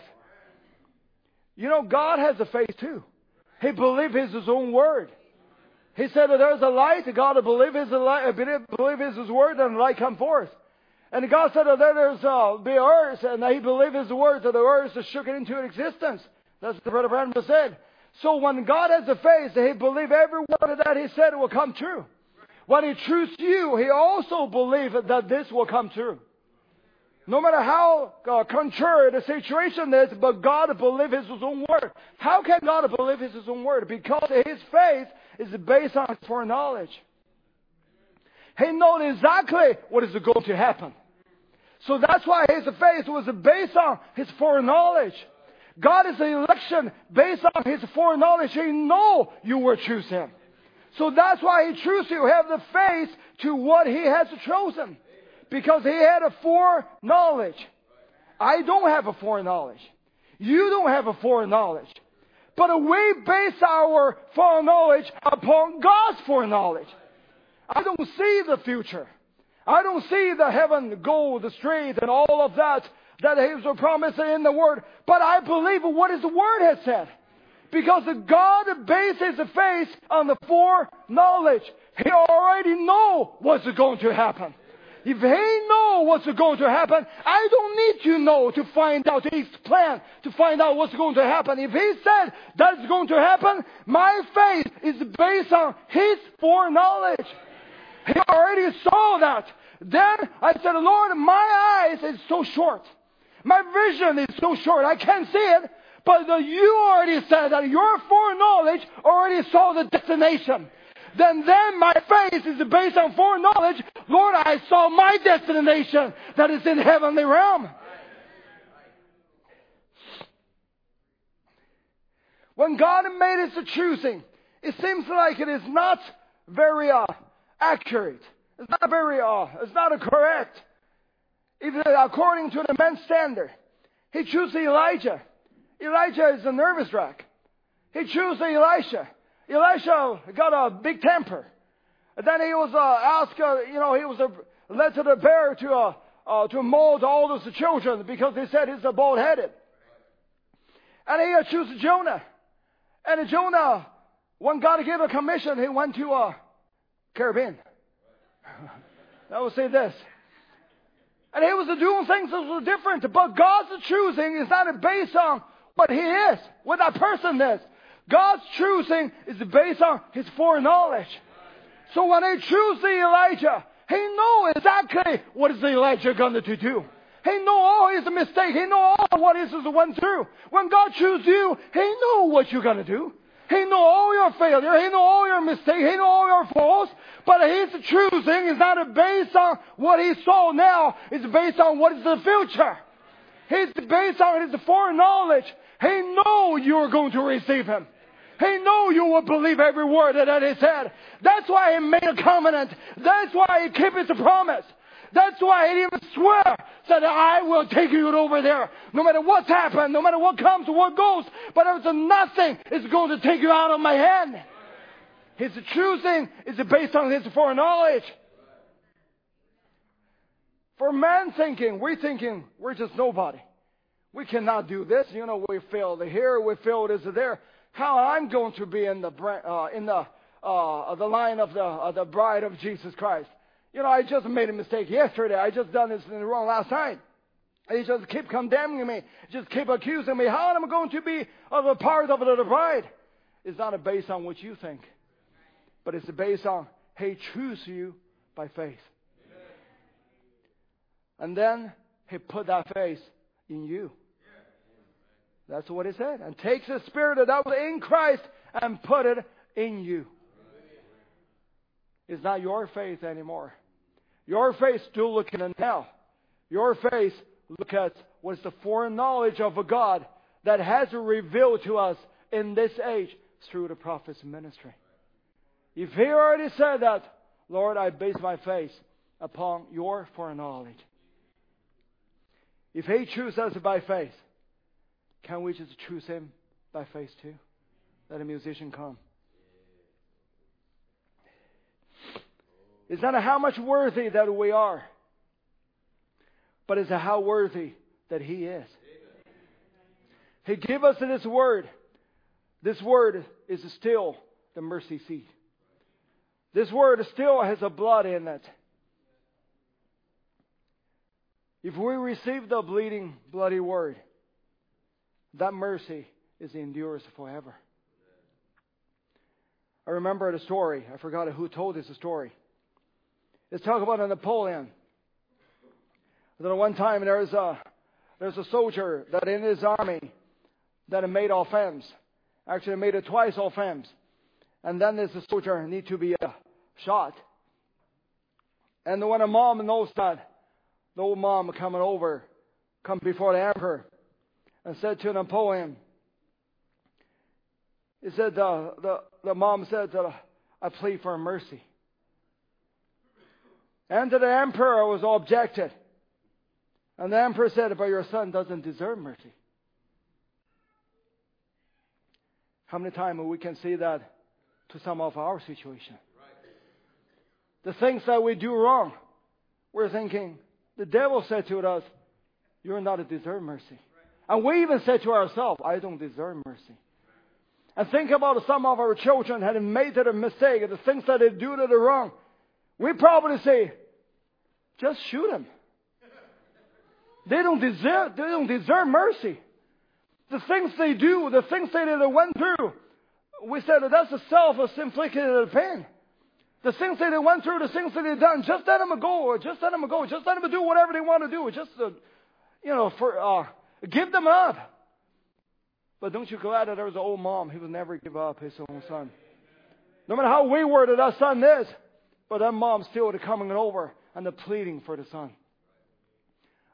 You know, God has a faith too. He believed His own word. He said that there's a light. God believe His light, believe His word, and light come forth. And God said that there's uh, the earth, and He believed His word, that the earth shook it into existence. That's what the Brother Branham said. So when God has a faith, He believe every word that He said will come true. When He trusts you, He also believes that this will come true. No matter how uh, contrary the situation is, but God believes His own word. How can God believe His own word? Because His faith is based on foreknowledge. He knows exactly what is going to happen. So that's why His faith was based on His foreknowledge. God is election based on His foreknowledge. He know you will choose Him. So that's why He chose you. Have the faith to what He has chosen because he had a foreknowledge. I don't have a foreknowledge. You don't have a foreknowledge. But we base our foreknowledge upon God's foreknowledge. I don't see the future. I don't see the heaven gold, the straight and all of that that He was promising in the Word. But I believe what His Word has said. Because God bases His faith on the foreknowledge. He already know what's going to happen. If he know what's going to happen, I don't need to know to find out his plan, to find out what's going to happen. If he said that's going to happen, my faith is based on his foreknowledge. He already saw that. Then I said, Lord, my eyes is so short. My vision is so short. I can't see it. But you already said that your foreknowledge already saw the destination then then my faith is based on foreknowledge. Lord, I saw my destination that is in heavenly realm. When God made his choosing, it seems like it is not very uh, accurate. It's not very, uh, it's not correct. Even according to the man's standard. He chose Elijah. Elijah is a nervous wreck. He chose Elisha. Elisha got a big temper. And then he was uh, asked, uh, you know, he was uh, led to the bear to uh, uh, to mold all those children because they said he's a bald headed. And he chose Jonah. And Jonah, when God gave a commission, he went to uh, Caribbean. I will say this. And he was doing things that were different. But God's choosing is not based on what he is, what that person is. God's choosing is based on his foreknowledge. So when he chose the Elijah, he know exactly what is Elijah going to do. He know all his mistake. He know all what is went through. When God chooses you, he know what you're going to do. He know all your failure. He know all your mistakes. He know all your faults. But his choosing is not based on what he saw now. It's based on what is the future. It's based on his foreknowledge. He know you're going to receive him. He knew you would believe every word that he said. That's why he made a covenant. That's why he kept his promise. That's why he even swear that I will take you over there. No matter what's happened, no matter what comes, what goes, but there's nothing is going to take you out of my hand. His choosing is based on his foreknowledge. For man thinking, we're thinking we're just nobody. We cannot do this. You know, we failed here, we failed this there how I'm going to be in the uh, in the uh, the line of the uh, the bride of Jesus Christ. You know, I just made a mistake yesterday. I just done this in the wrong last night. He just keep condemning me, just keep accusing me. How am I going to be of a part of the bride? It's not based on what you think, but it's based on He chose you by faith. And then He put that faith in you. That's what He said. And takes the Spirit that was in Christ and put it in you. It's not your faith anymore. Your faith still looking at now. Your faith look at what is the foreknowledge of a God that has revealed to us in this age through the prophet's ministry. If he already said that, Lord, I base my faith upon your foreknowledge. If he chooses us by faith, can we just choose him by faith too? Let a musician come. It's not how much worthy that we are, but it's how worthy that He is. He gave us this word. This word is still the mercy seat. This word still has a blood in it. If we receive the bleeding, bloody word, that mercy is endures forever. I remember the story. I forgot who told this story. Let's talk about a Napoleon. Then one time there's a there's a soldier that in his army that made offense. Actually made it twice offense. And then there's a soldier need to be uh, shot. And the when a mom knows that, the old mom coming over, come before the emperor, and said to an Napoleon, he said, uh, the, the mom said, uh, I plead for mercy. And to the emperor was objected. And the emperor said, But your son doesn't deserve mercy. How many times we can say that to some of our situation? The things that we do wrong, we're thinking, the devil said to us, You're not a deserve mercy. And we even said to ourselves, I don't deserve mercy. And think about some of our children had made a mistake, the things that they do that are wrong. We probably say, just shoot them. They don't deserve, they don't deserve mercy. The things they do, the things they, they went through, we said that that's a self-inflicted pain. The things that they went through, the things that they've done, just let them go, or just let them go, just let them do whatever they want to do, just, uh, you know, for, uh, give them up. But don't you glad that there was an old mom who would never give up his own son. No matter how wayward that son is, but that mom still coming over and the pleading for the son.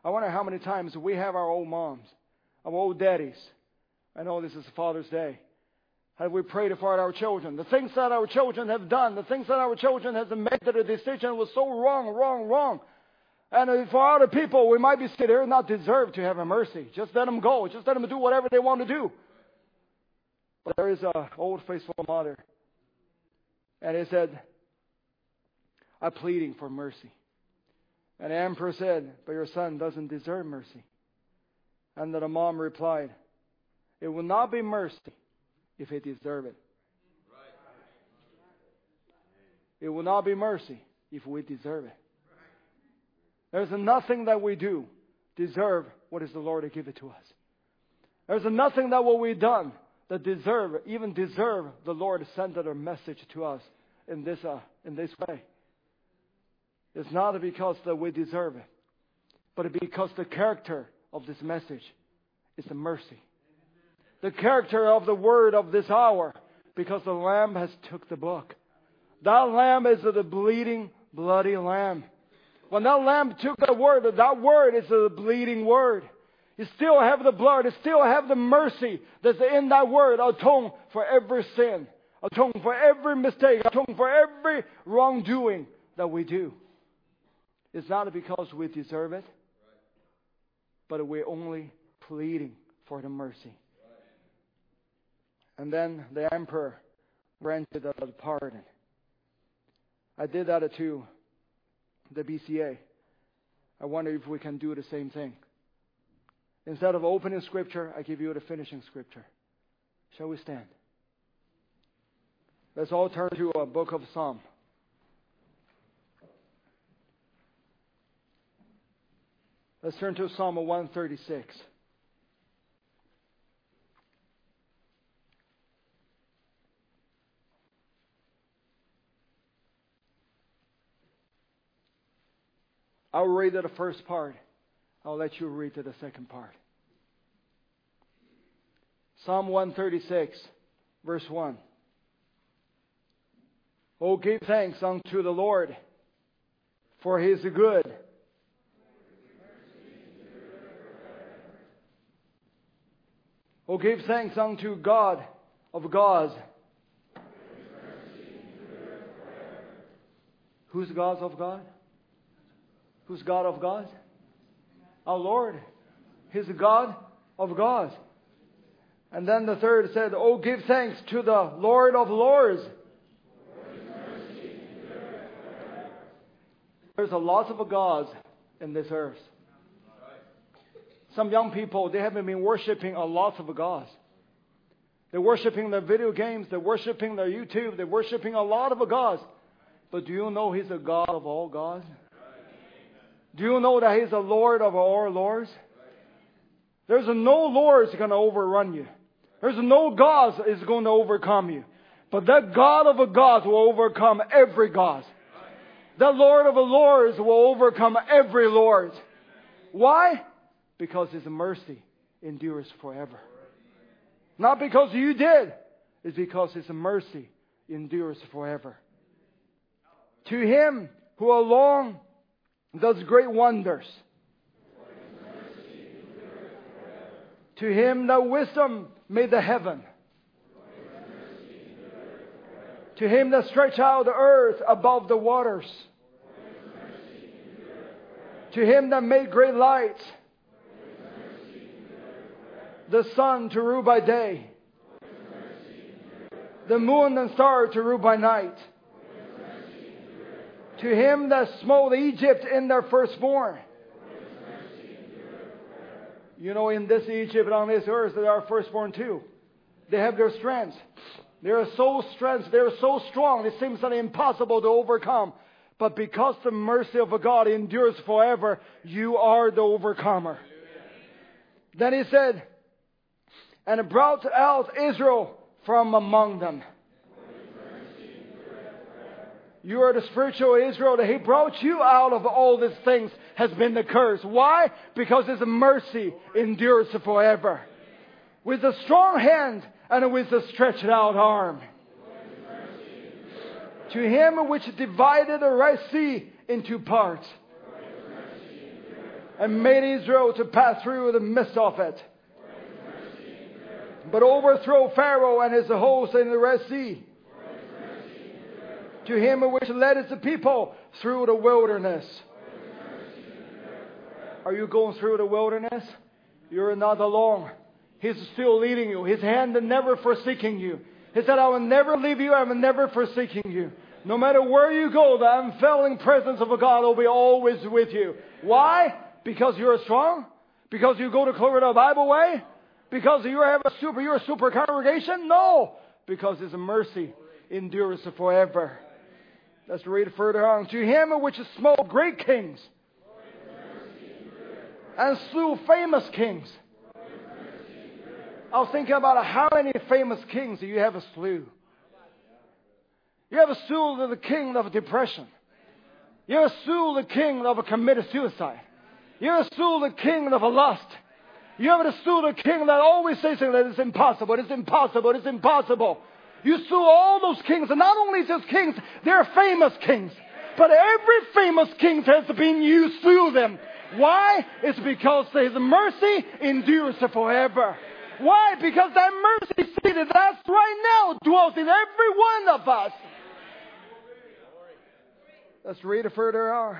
I wonder how many times we have our old moms, our old daddies. I know this is Father's Day. Have we prayed for our children? The things that our children have done, the things that our children have made that a decision was so wrong, wrong, wrong. And for other people, we might be saying they're not deserve to have a mercy. Just let them go. Just let them do whatever they want to do. But there is an old faithful mother. And he said, I'm pleading for mercy. And the emperor said, But your son doesn't deserve mercy. And the mom replied, It will not be mercy if he deserve it. It will not be mercy if we deserve it. There's nothing that we do deserve what is the Lord to give it to us. There's nothing that what we've done that deserve, even deserve the Lord to send a message to us in this, uh, in this way. It's not because that we deserve it, but because the character of this message is the mercy. The character of the word of this hour, because the Lamb has took the book. That Lamb is the bleeding, bloody Lamb. When that Lamb took that word, that word is a bleeding word. You still have the blood. You still have the mercy that's in that word. Atone for every sin. Atone for every mistake. Atone for every wrongdoing that we do. It's not because we deserve it, but we're only pleading for the mercy. And then the emperor granted us pardon. I did that to the BCA. I wonder if we can do the same thing. Instead of opening scripture, I give you the finishing scripture. Shall we stand? Let's all turn to a book of Psalm. Let's turn to Psalm 136. I'll read the first part. I'll let you read the second part. Psalm 136, verse 1. Oh, give thanks unto the Lord, for he is good. Oh, give thanks unto God of gods. Who's God of God? Who's God of God? Our Lord. He's the God of gods. And then the third said, Oh, give thanks to the Lord of lords. There's a lot of gods in this earth. Some young people, they haven't been worshiping a lot of gods. They're worshiping their video games, they're worshiping their YouTube, they're worshiping a lot of gods. But do you know He's a God of all gods? Do you know that He's the Lord of all lords? There's no Lord is going to overrun you. There's no God is going to overcome you. But that God of a God will overcome every God. The Lord of the Lords will overcome every Lord. Why? Because His mercy endures forever. Not because you did. It's because His mercy endures forever. To Him who alone does great wonders. To Him that wisdom made the heaven. To Him that stretched out the earth above the waters. To Him that made great lights the sun to rule by day, the moon and stars to rule by night. To him that smote Egypt in their firstborn. You know, in this Egypt and on this earth, they are firstborn too. They have their strength. They are so strength, they are so strong, it seems impossible to overcome. But because the mercy of God endures forever, you are the overcomer. Then he said, and brought out Israel from among them. You are the spiritual Israel that He brought you out of all these things has been the curse. Why? Because His mercy endures forever. With a strong hand and with a stretched out arm. To Him which divided the Red Sea into parts and made Israel to pass through the midst of it but overthrow Pharaoh and his host in the Red Sea. To him which led his people through the wilderness. Are you going through the wilderness? You're not alone. He's still leading you. His hand never forsaking you. He said, I will never leave you. I will never forsaking you. No matter where you go, the unfailing presence of God will be always with you. Why? Because you're strong? Because you go to Florida Bible Way? Because you have a super, you're a super congregation? No. Because His mercy endures forever. Let's read further on. To him which smote great kings and slew famous kings. I was thinking about how many famous kings you have slew? You have slew the king of depression. You have slew the king of a committed suicide. You have slew the king of a lust. You have slew the king that always says that it's impossible, it's impossible, it's impossible. You slew all those kings, and not only just kings, they're famous kings. But every famous king has been you slew them. Why? It's because his mercy endures forever. Why? Because that mercy seated us right now dwells in every one of us. Let's read it further on.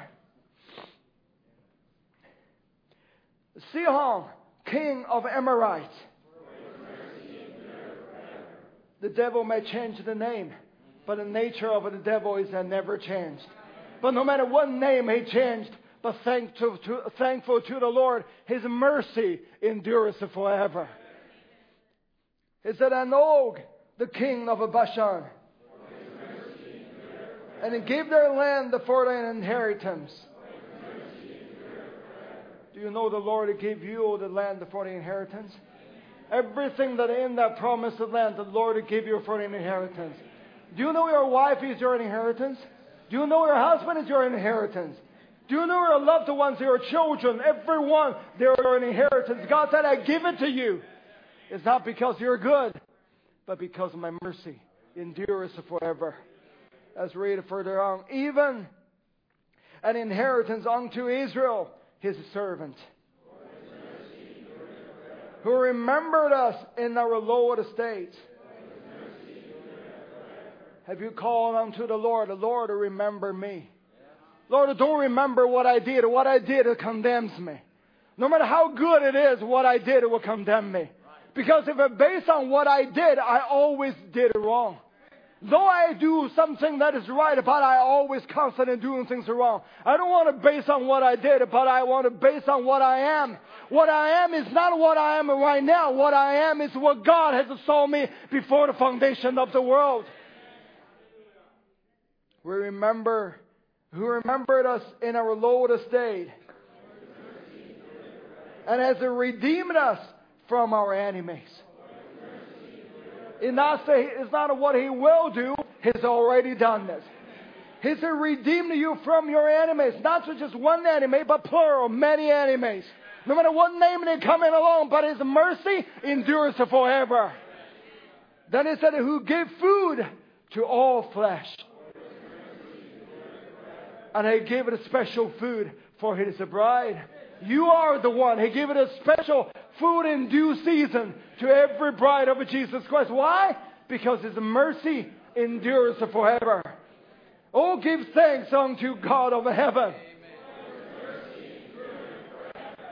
Sihon, king of Amorites the devil may change the name, but the nature of the devil is that never changed. But no matter what name he changed, but thank to, thankful to the Lord, his mercy endures forever. He said, And Og, the king of Bashan, and he gave their land for their inheritance. Do you know the Lord gave you the land for the inheritance? Everything that in that promised land, the Lord will give you for an inheritance. Do you know your wife is your inheritance? Do you know your husband is your inheritance? Do you know your loved ones, your children, everyone, they're an inheritance? God said, I give it to you. It's not because you're good, but because my mercy endures forever. Let's read further on. Even an inheritance unto Israel, his servant, who remembered us in our low estate. Have you called unto the Lord? The Lord, to remember me. Lord, don't remember what I did. What I did, it condemns me. No matter how good it is, what I did, it will condemn me. Because if it's based on what I did, I always did it wrong. Though I do something that is right, but I always constantly doing things wrong. I don't want to base on what I did, but I want to base on what I am. What I am is not what I am right now. What I am is what God has saw me before the foundation of the world. We remember who remembered us in our low estate and has redeemed us from our enemies. It's not, say, it's not what he will do, he's already done this. He's redeemed you from your enemies, not just one enemy, but plural, many enemies. No matter what name they come in along, but his mercy endures forever. Then he said, who gave food to all flesh and he gave it a special food for his bride. You are the one. He gave it a special food in due season to every bride of Jesus Christ. Why? Because his mercy endures forever. Oh, give thanks unto God of heaven.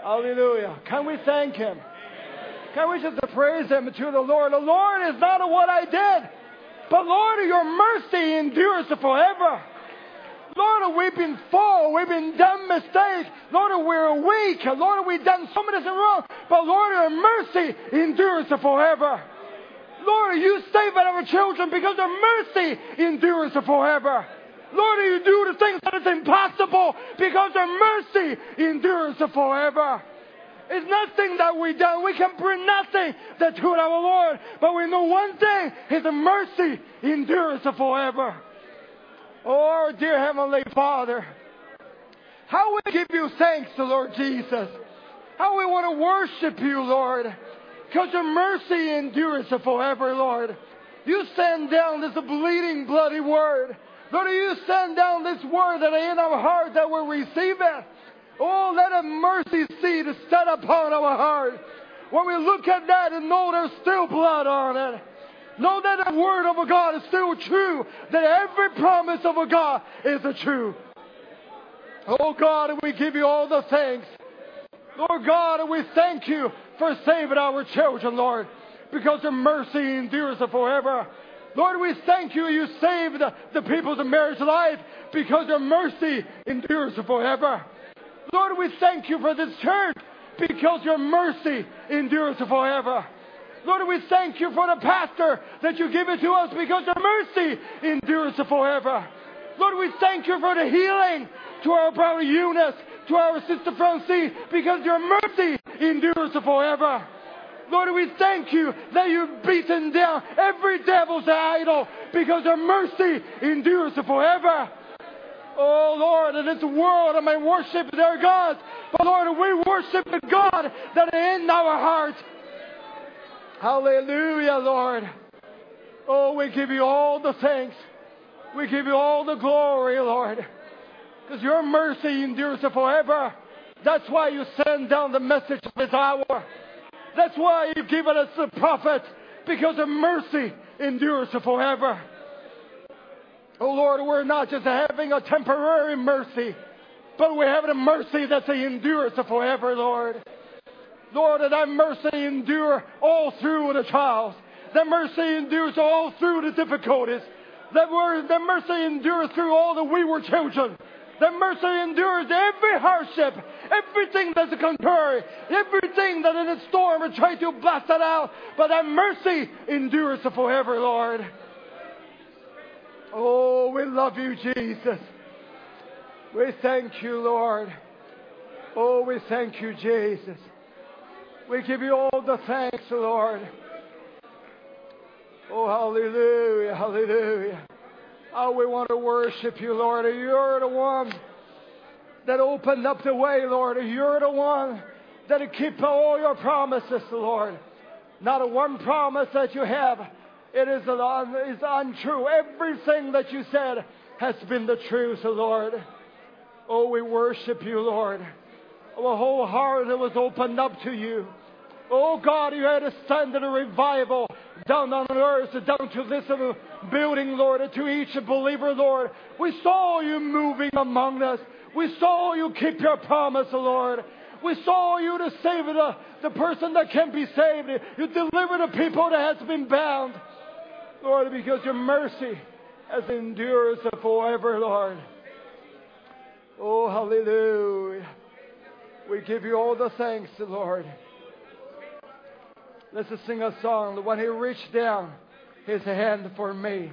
Hallelujah. Can we thank him? Can we just praise him to the Lord? The Lord is not of what I did, but Lord, your mercy endures forever. Lord, we've been full. We've been done mistakes. Lord, we're weak. Lord, we've done so many things wrong. But Lord, your mercy endures forever. Lord, you save our children because your mercy endures forever. Lord, you do the things that is impossible because your mercy endures forever. It's nothing that we done. We can bring nothing to our Lord. But we know one thing, His mercy endures forever. Oh, dear Heavenly Father, how we give you thanks, Lord Jesus. How we want to worship you, Lord. Because your mercy endures forever, Lord. You send down this bleeding, bloody word. Lord, you send down this word that in our heart that we receive it. Oh, let a mercy seed set upon our heart. When we look at that and know there's still blood on it. Know that the word of a God is still true. That every promise of a God is a true. Oh God, and we give you all the thanks. Lord God, and we thank you for saving our children, Lord, because your mercy endures forever. Lord, we thank you. You saved the, the people's marriage life because your mercy endures forever. Lord, we thank you for this church because your mercy endures forever. Lord, we thank you for the pastor that you give it to us because your mercy endures forever. Lord, we thank you for the healing to our brother Eunice, to our sister Francine, because your mercy endures forever. Lord, we thank you that you've beaten down every devil's idol because your mercy endures forever. Oh Lord, in this world I may worship their gods, but Lord, we worship the God that is in our hearts. Hallelujah, Lord. Oh, we give you all the thanks. We give you all the glory, Lord. Because your mercy endures forever. That's why you send down the message of this hour. That's why you've given us the prophet. Because the mercy endures forever. Oh Lord, we're not just having a temporary mercy, but we're having a mercy that endures forever, Lord. Lord, that thy mercy endure all through the trials. That mercy endures all through the difficulties. That, word, that mercy endures through all the were children. That mercy endures every hardship, everything that's contrary, everything that in a storm will try to blast it out. But that mercy endures forever, Lord. Oh, we love you, Jesus. We thank you, Lord. Oh, we thank you, Jesus. We give you all the thanks, Lord. Oh, hallelujah, hallelujah. Oh, we want to worship you, Lord. You're the one that opened up the way, Lord. You're the one that keep all your promises, Lord. Not a one promise that you have. It is, is untrue. Everything that you said has been the truth, Lord. Oh, we worship you, Lord. Our whole heart was opened up to you. Oh God, you had a standard a revival down on earth, down to this building, Lord, and to each believer, Lord. We saw you moving among us. We saw you keep your promise, Lord. We saw you to save the, the person that can be saved. You deliver the people that has been bound. Lord, because your mercy has endured forever, Lord. Oh, hallelujah. We give you all the thanks, Lord. Let's just sing a song. When he reached down his hand for me.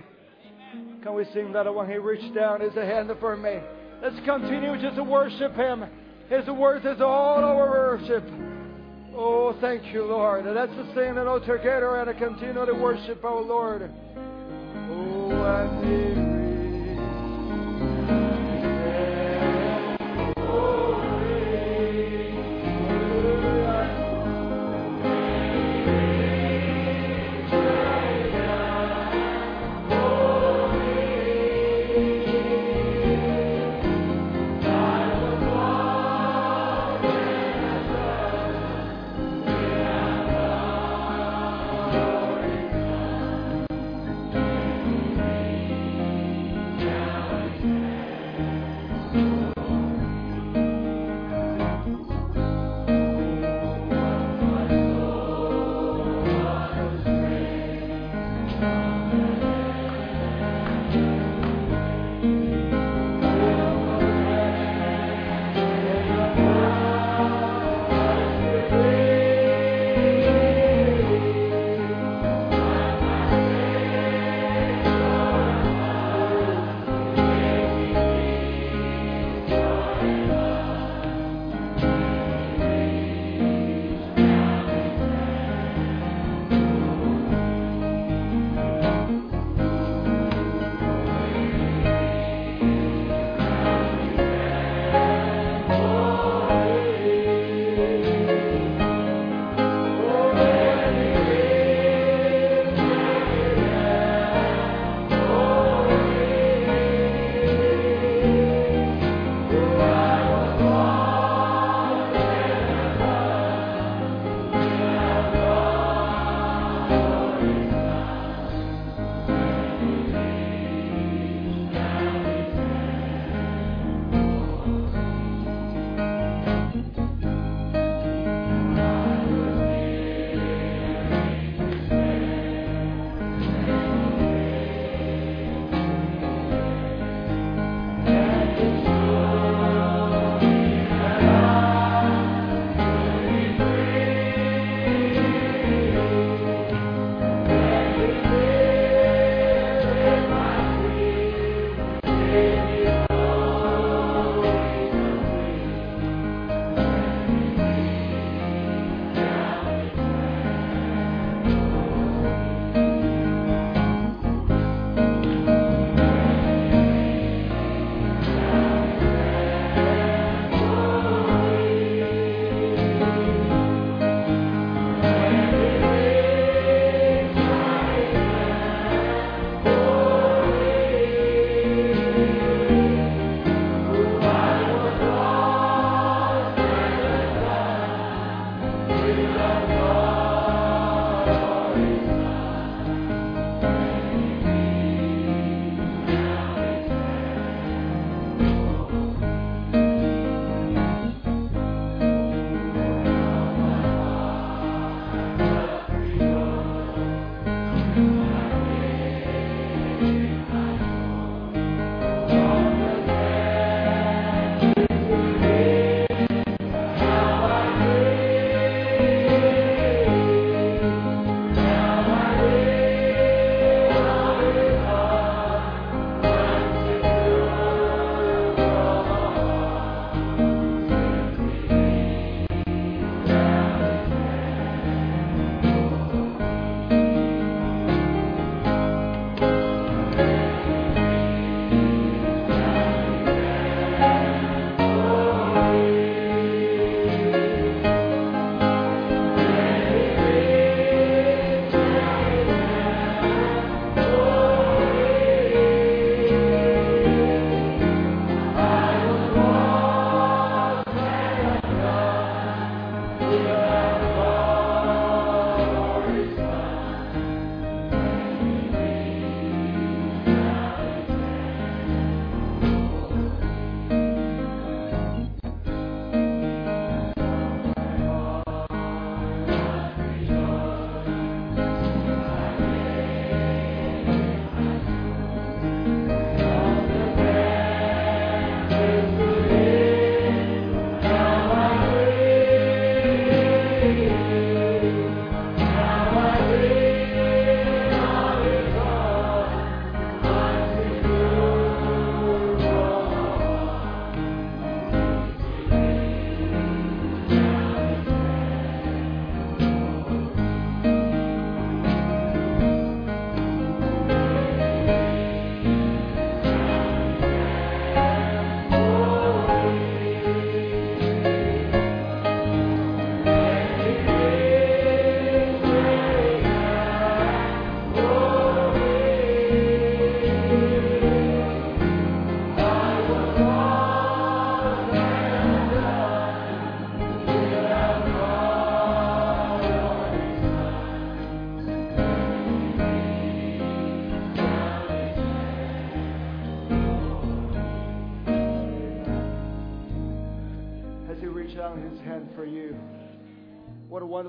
Can we sing that? When he reached down his hand for me. Let's continue just to worship him. His word is all our worship. Oh, thank you, Lord. Let's just sing it all together and continue to worship our Lord. Oh,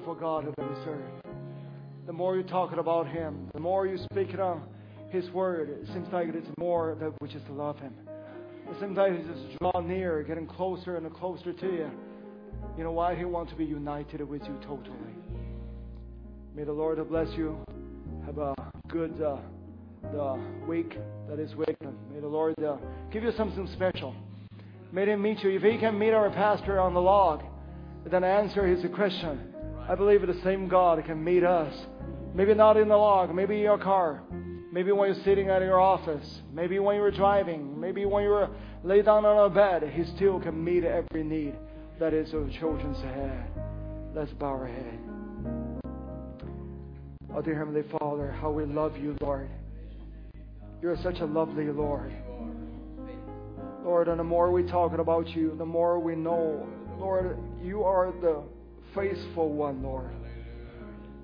wonderful God that we serve. The more you talk about him, the more you speak it on his word, it seems like it's more that we just love him. It seems like he just draw near, getting closer and closer to you. You know why? He wants to be united with you totally. May the Lord bless you. Have a good uh, the week that is week. May the Lord uh, give you something special. May Him meet you. If He can meet our pastor on the log, then answer his question. I believe the same God can meet us. Maybe not in the log, maybe in your car, maybe when you're sitting at your office, maybe when you're driving, maybe when you're laid down on a bed. He still can meet every need that is of children's head. Let's bow our head. Oh, dear Heavenly Father, how we love you, Lord. You're such a lovely Lord. Lord, and the more we talk about you, the more we know, Lord, you are the faithful one, Lord.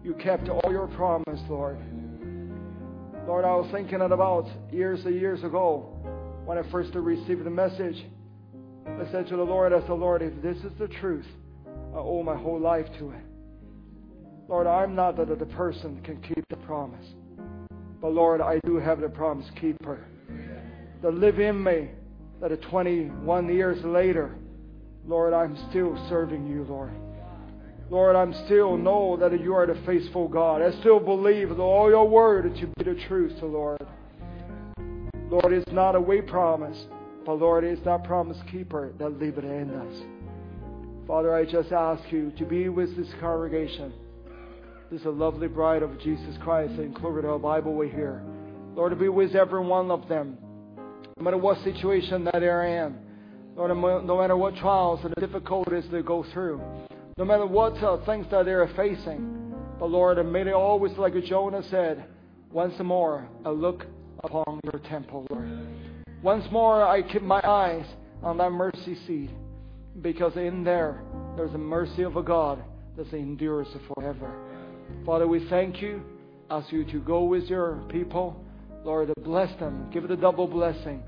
You kept all your promise, Lord. Lord, I was thinking about years and years ago when I first received the message. I said to the Lord, I said, Lord, if this is the truth, I owe my whole life to it. Lord, I'm not that the person can keep the promise. But Lord, I do have the promise keeper that live in me that 21 years later, Lord, I'm still serving you, Lord. Lord, I'm still know that you are the faithful God. I still believe that all your word to be the truth, Lord. Lord, it's not a way promise, but Lord, it's that promise keeper that live in us. Father, I just ask you to be with this congregation. This is a lovely bride of Jesus Christ, included our Bible we hear. Lord, to be with every one of them, no matter what situation that they're in, Lord, no matter what trials and difficulties they go through, no matter what uh, things that they're facing. But Lord, may they always, like Jonah said, once more, I look upon your temple, Lord. Once more, I keep my eyes on that mercy seat, because in there, there's a mercy of a God that endures forever. Father, we thank you. Ask you to go with your people. Lord, bless them. Give it a double blessing.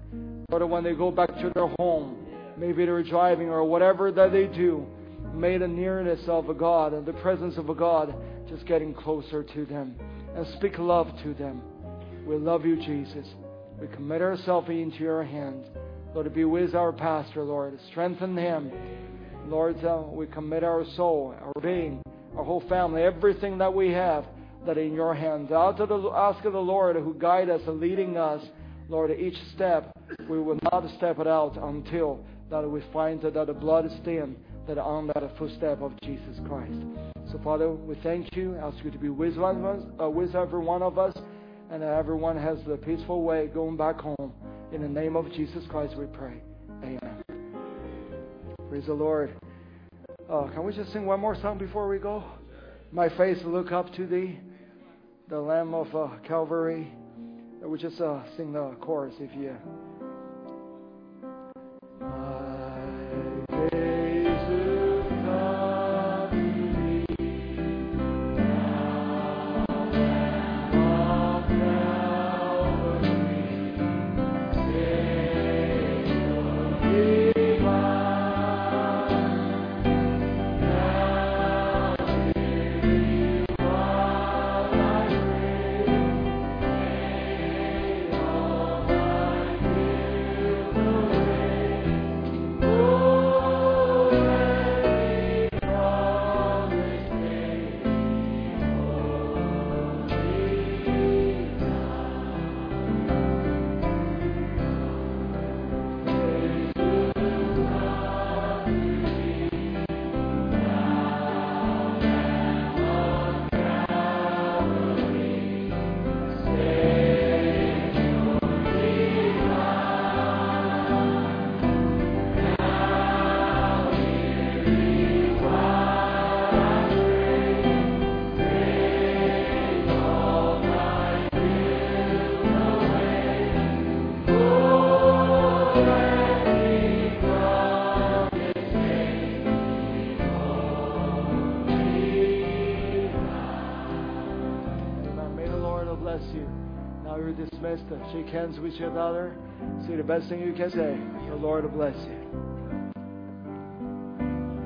Lord, when they go back to their home, maybe they're driving or whatever that they do, may the nearness of a God and the presence of a God just getting closer to them and speak love to them. We love you, Jesus. We commit ourselves into your hands. Lord, be with our pastor, Lord. Strengthen him. Lord, uh, we commit our soul, our being, our whole family, everything that we have, that in your hands. Out of the, ask of the Lord who guide us and leading us, Lord, each step, we will not step it out until that we find that the blood is thin, that on that footstep of Jesus Christ. So, Father, we thank you. I Ask you to be with, one of us, uh, with every one of us, and that everyone has the peaceful way going back home. In the name of Jesus Christ, we pray. Amen. Praise the Lord. Uh, can we just sing one more song before we go? My face look up to thee, the Lamb of uh, Calvary. We just uh, sing the chorus if you. Hands with each other. Say the best thing you can say. The Lord bless you.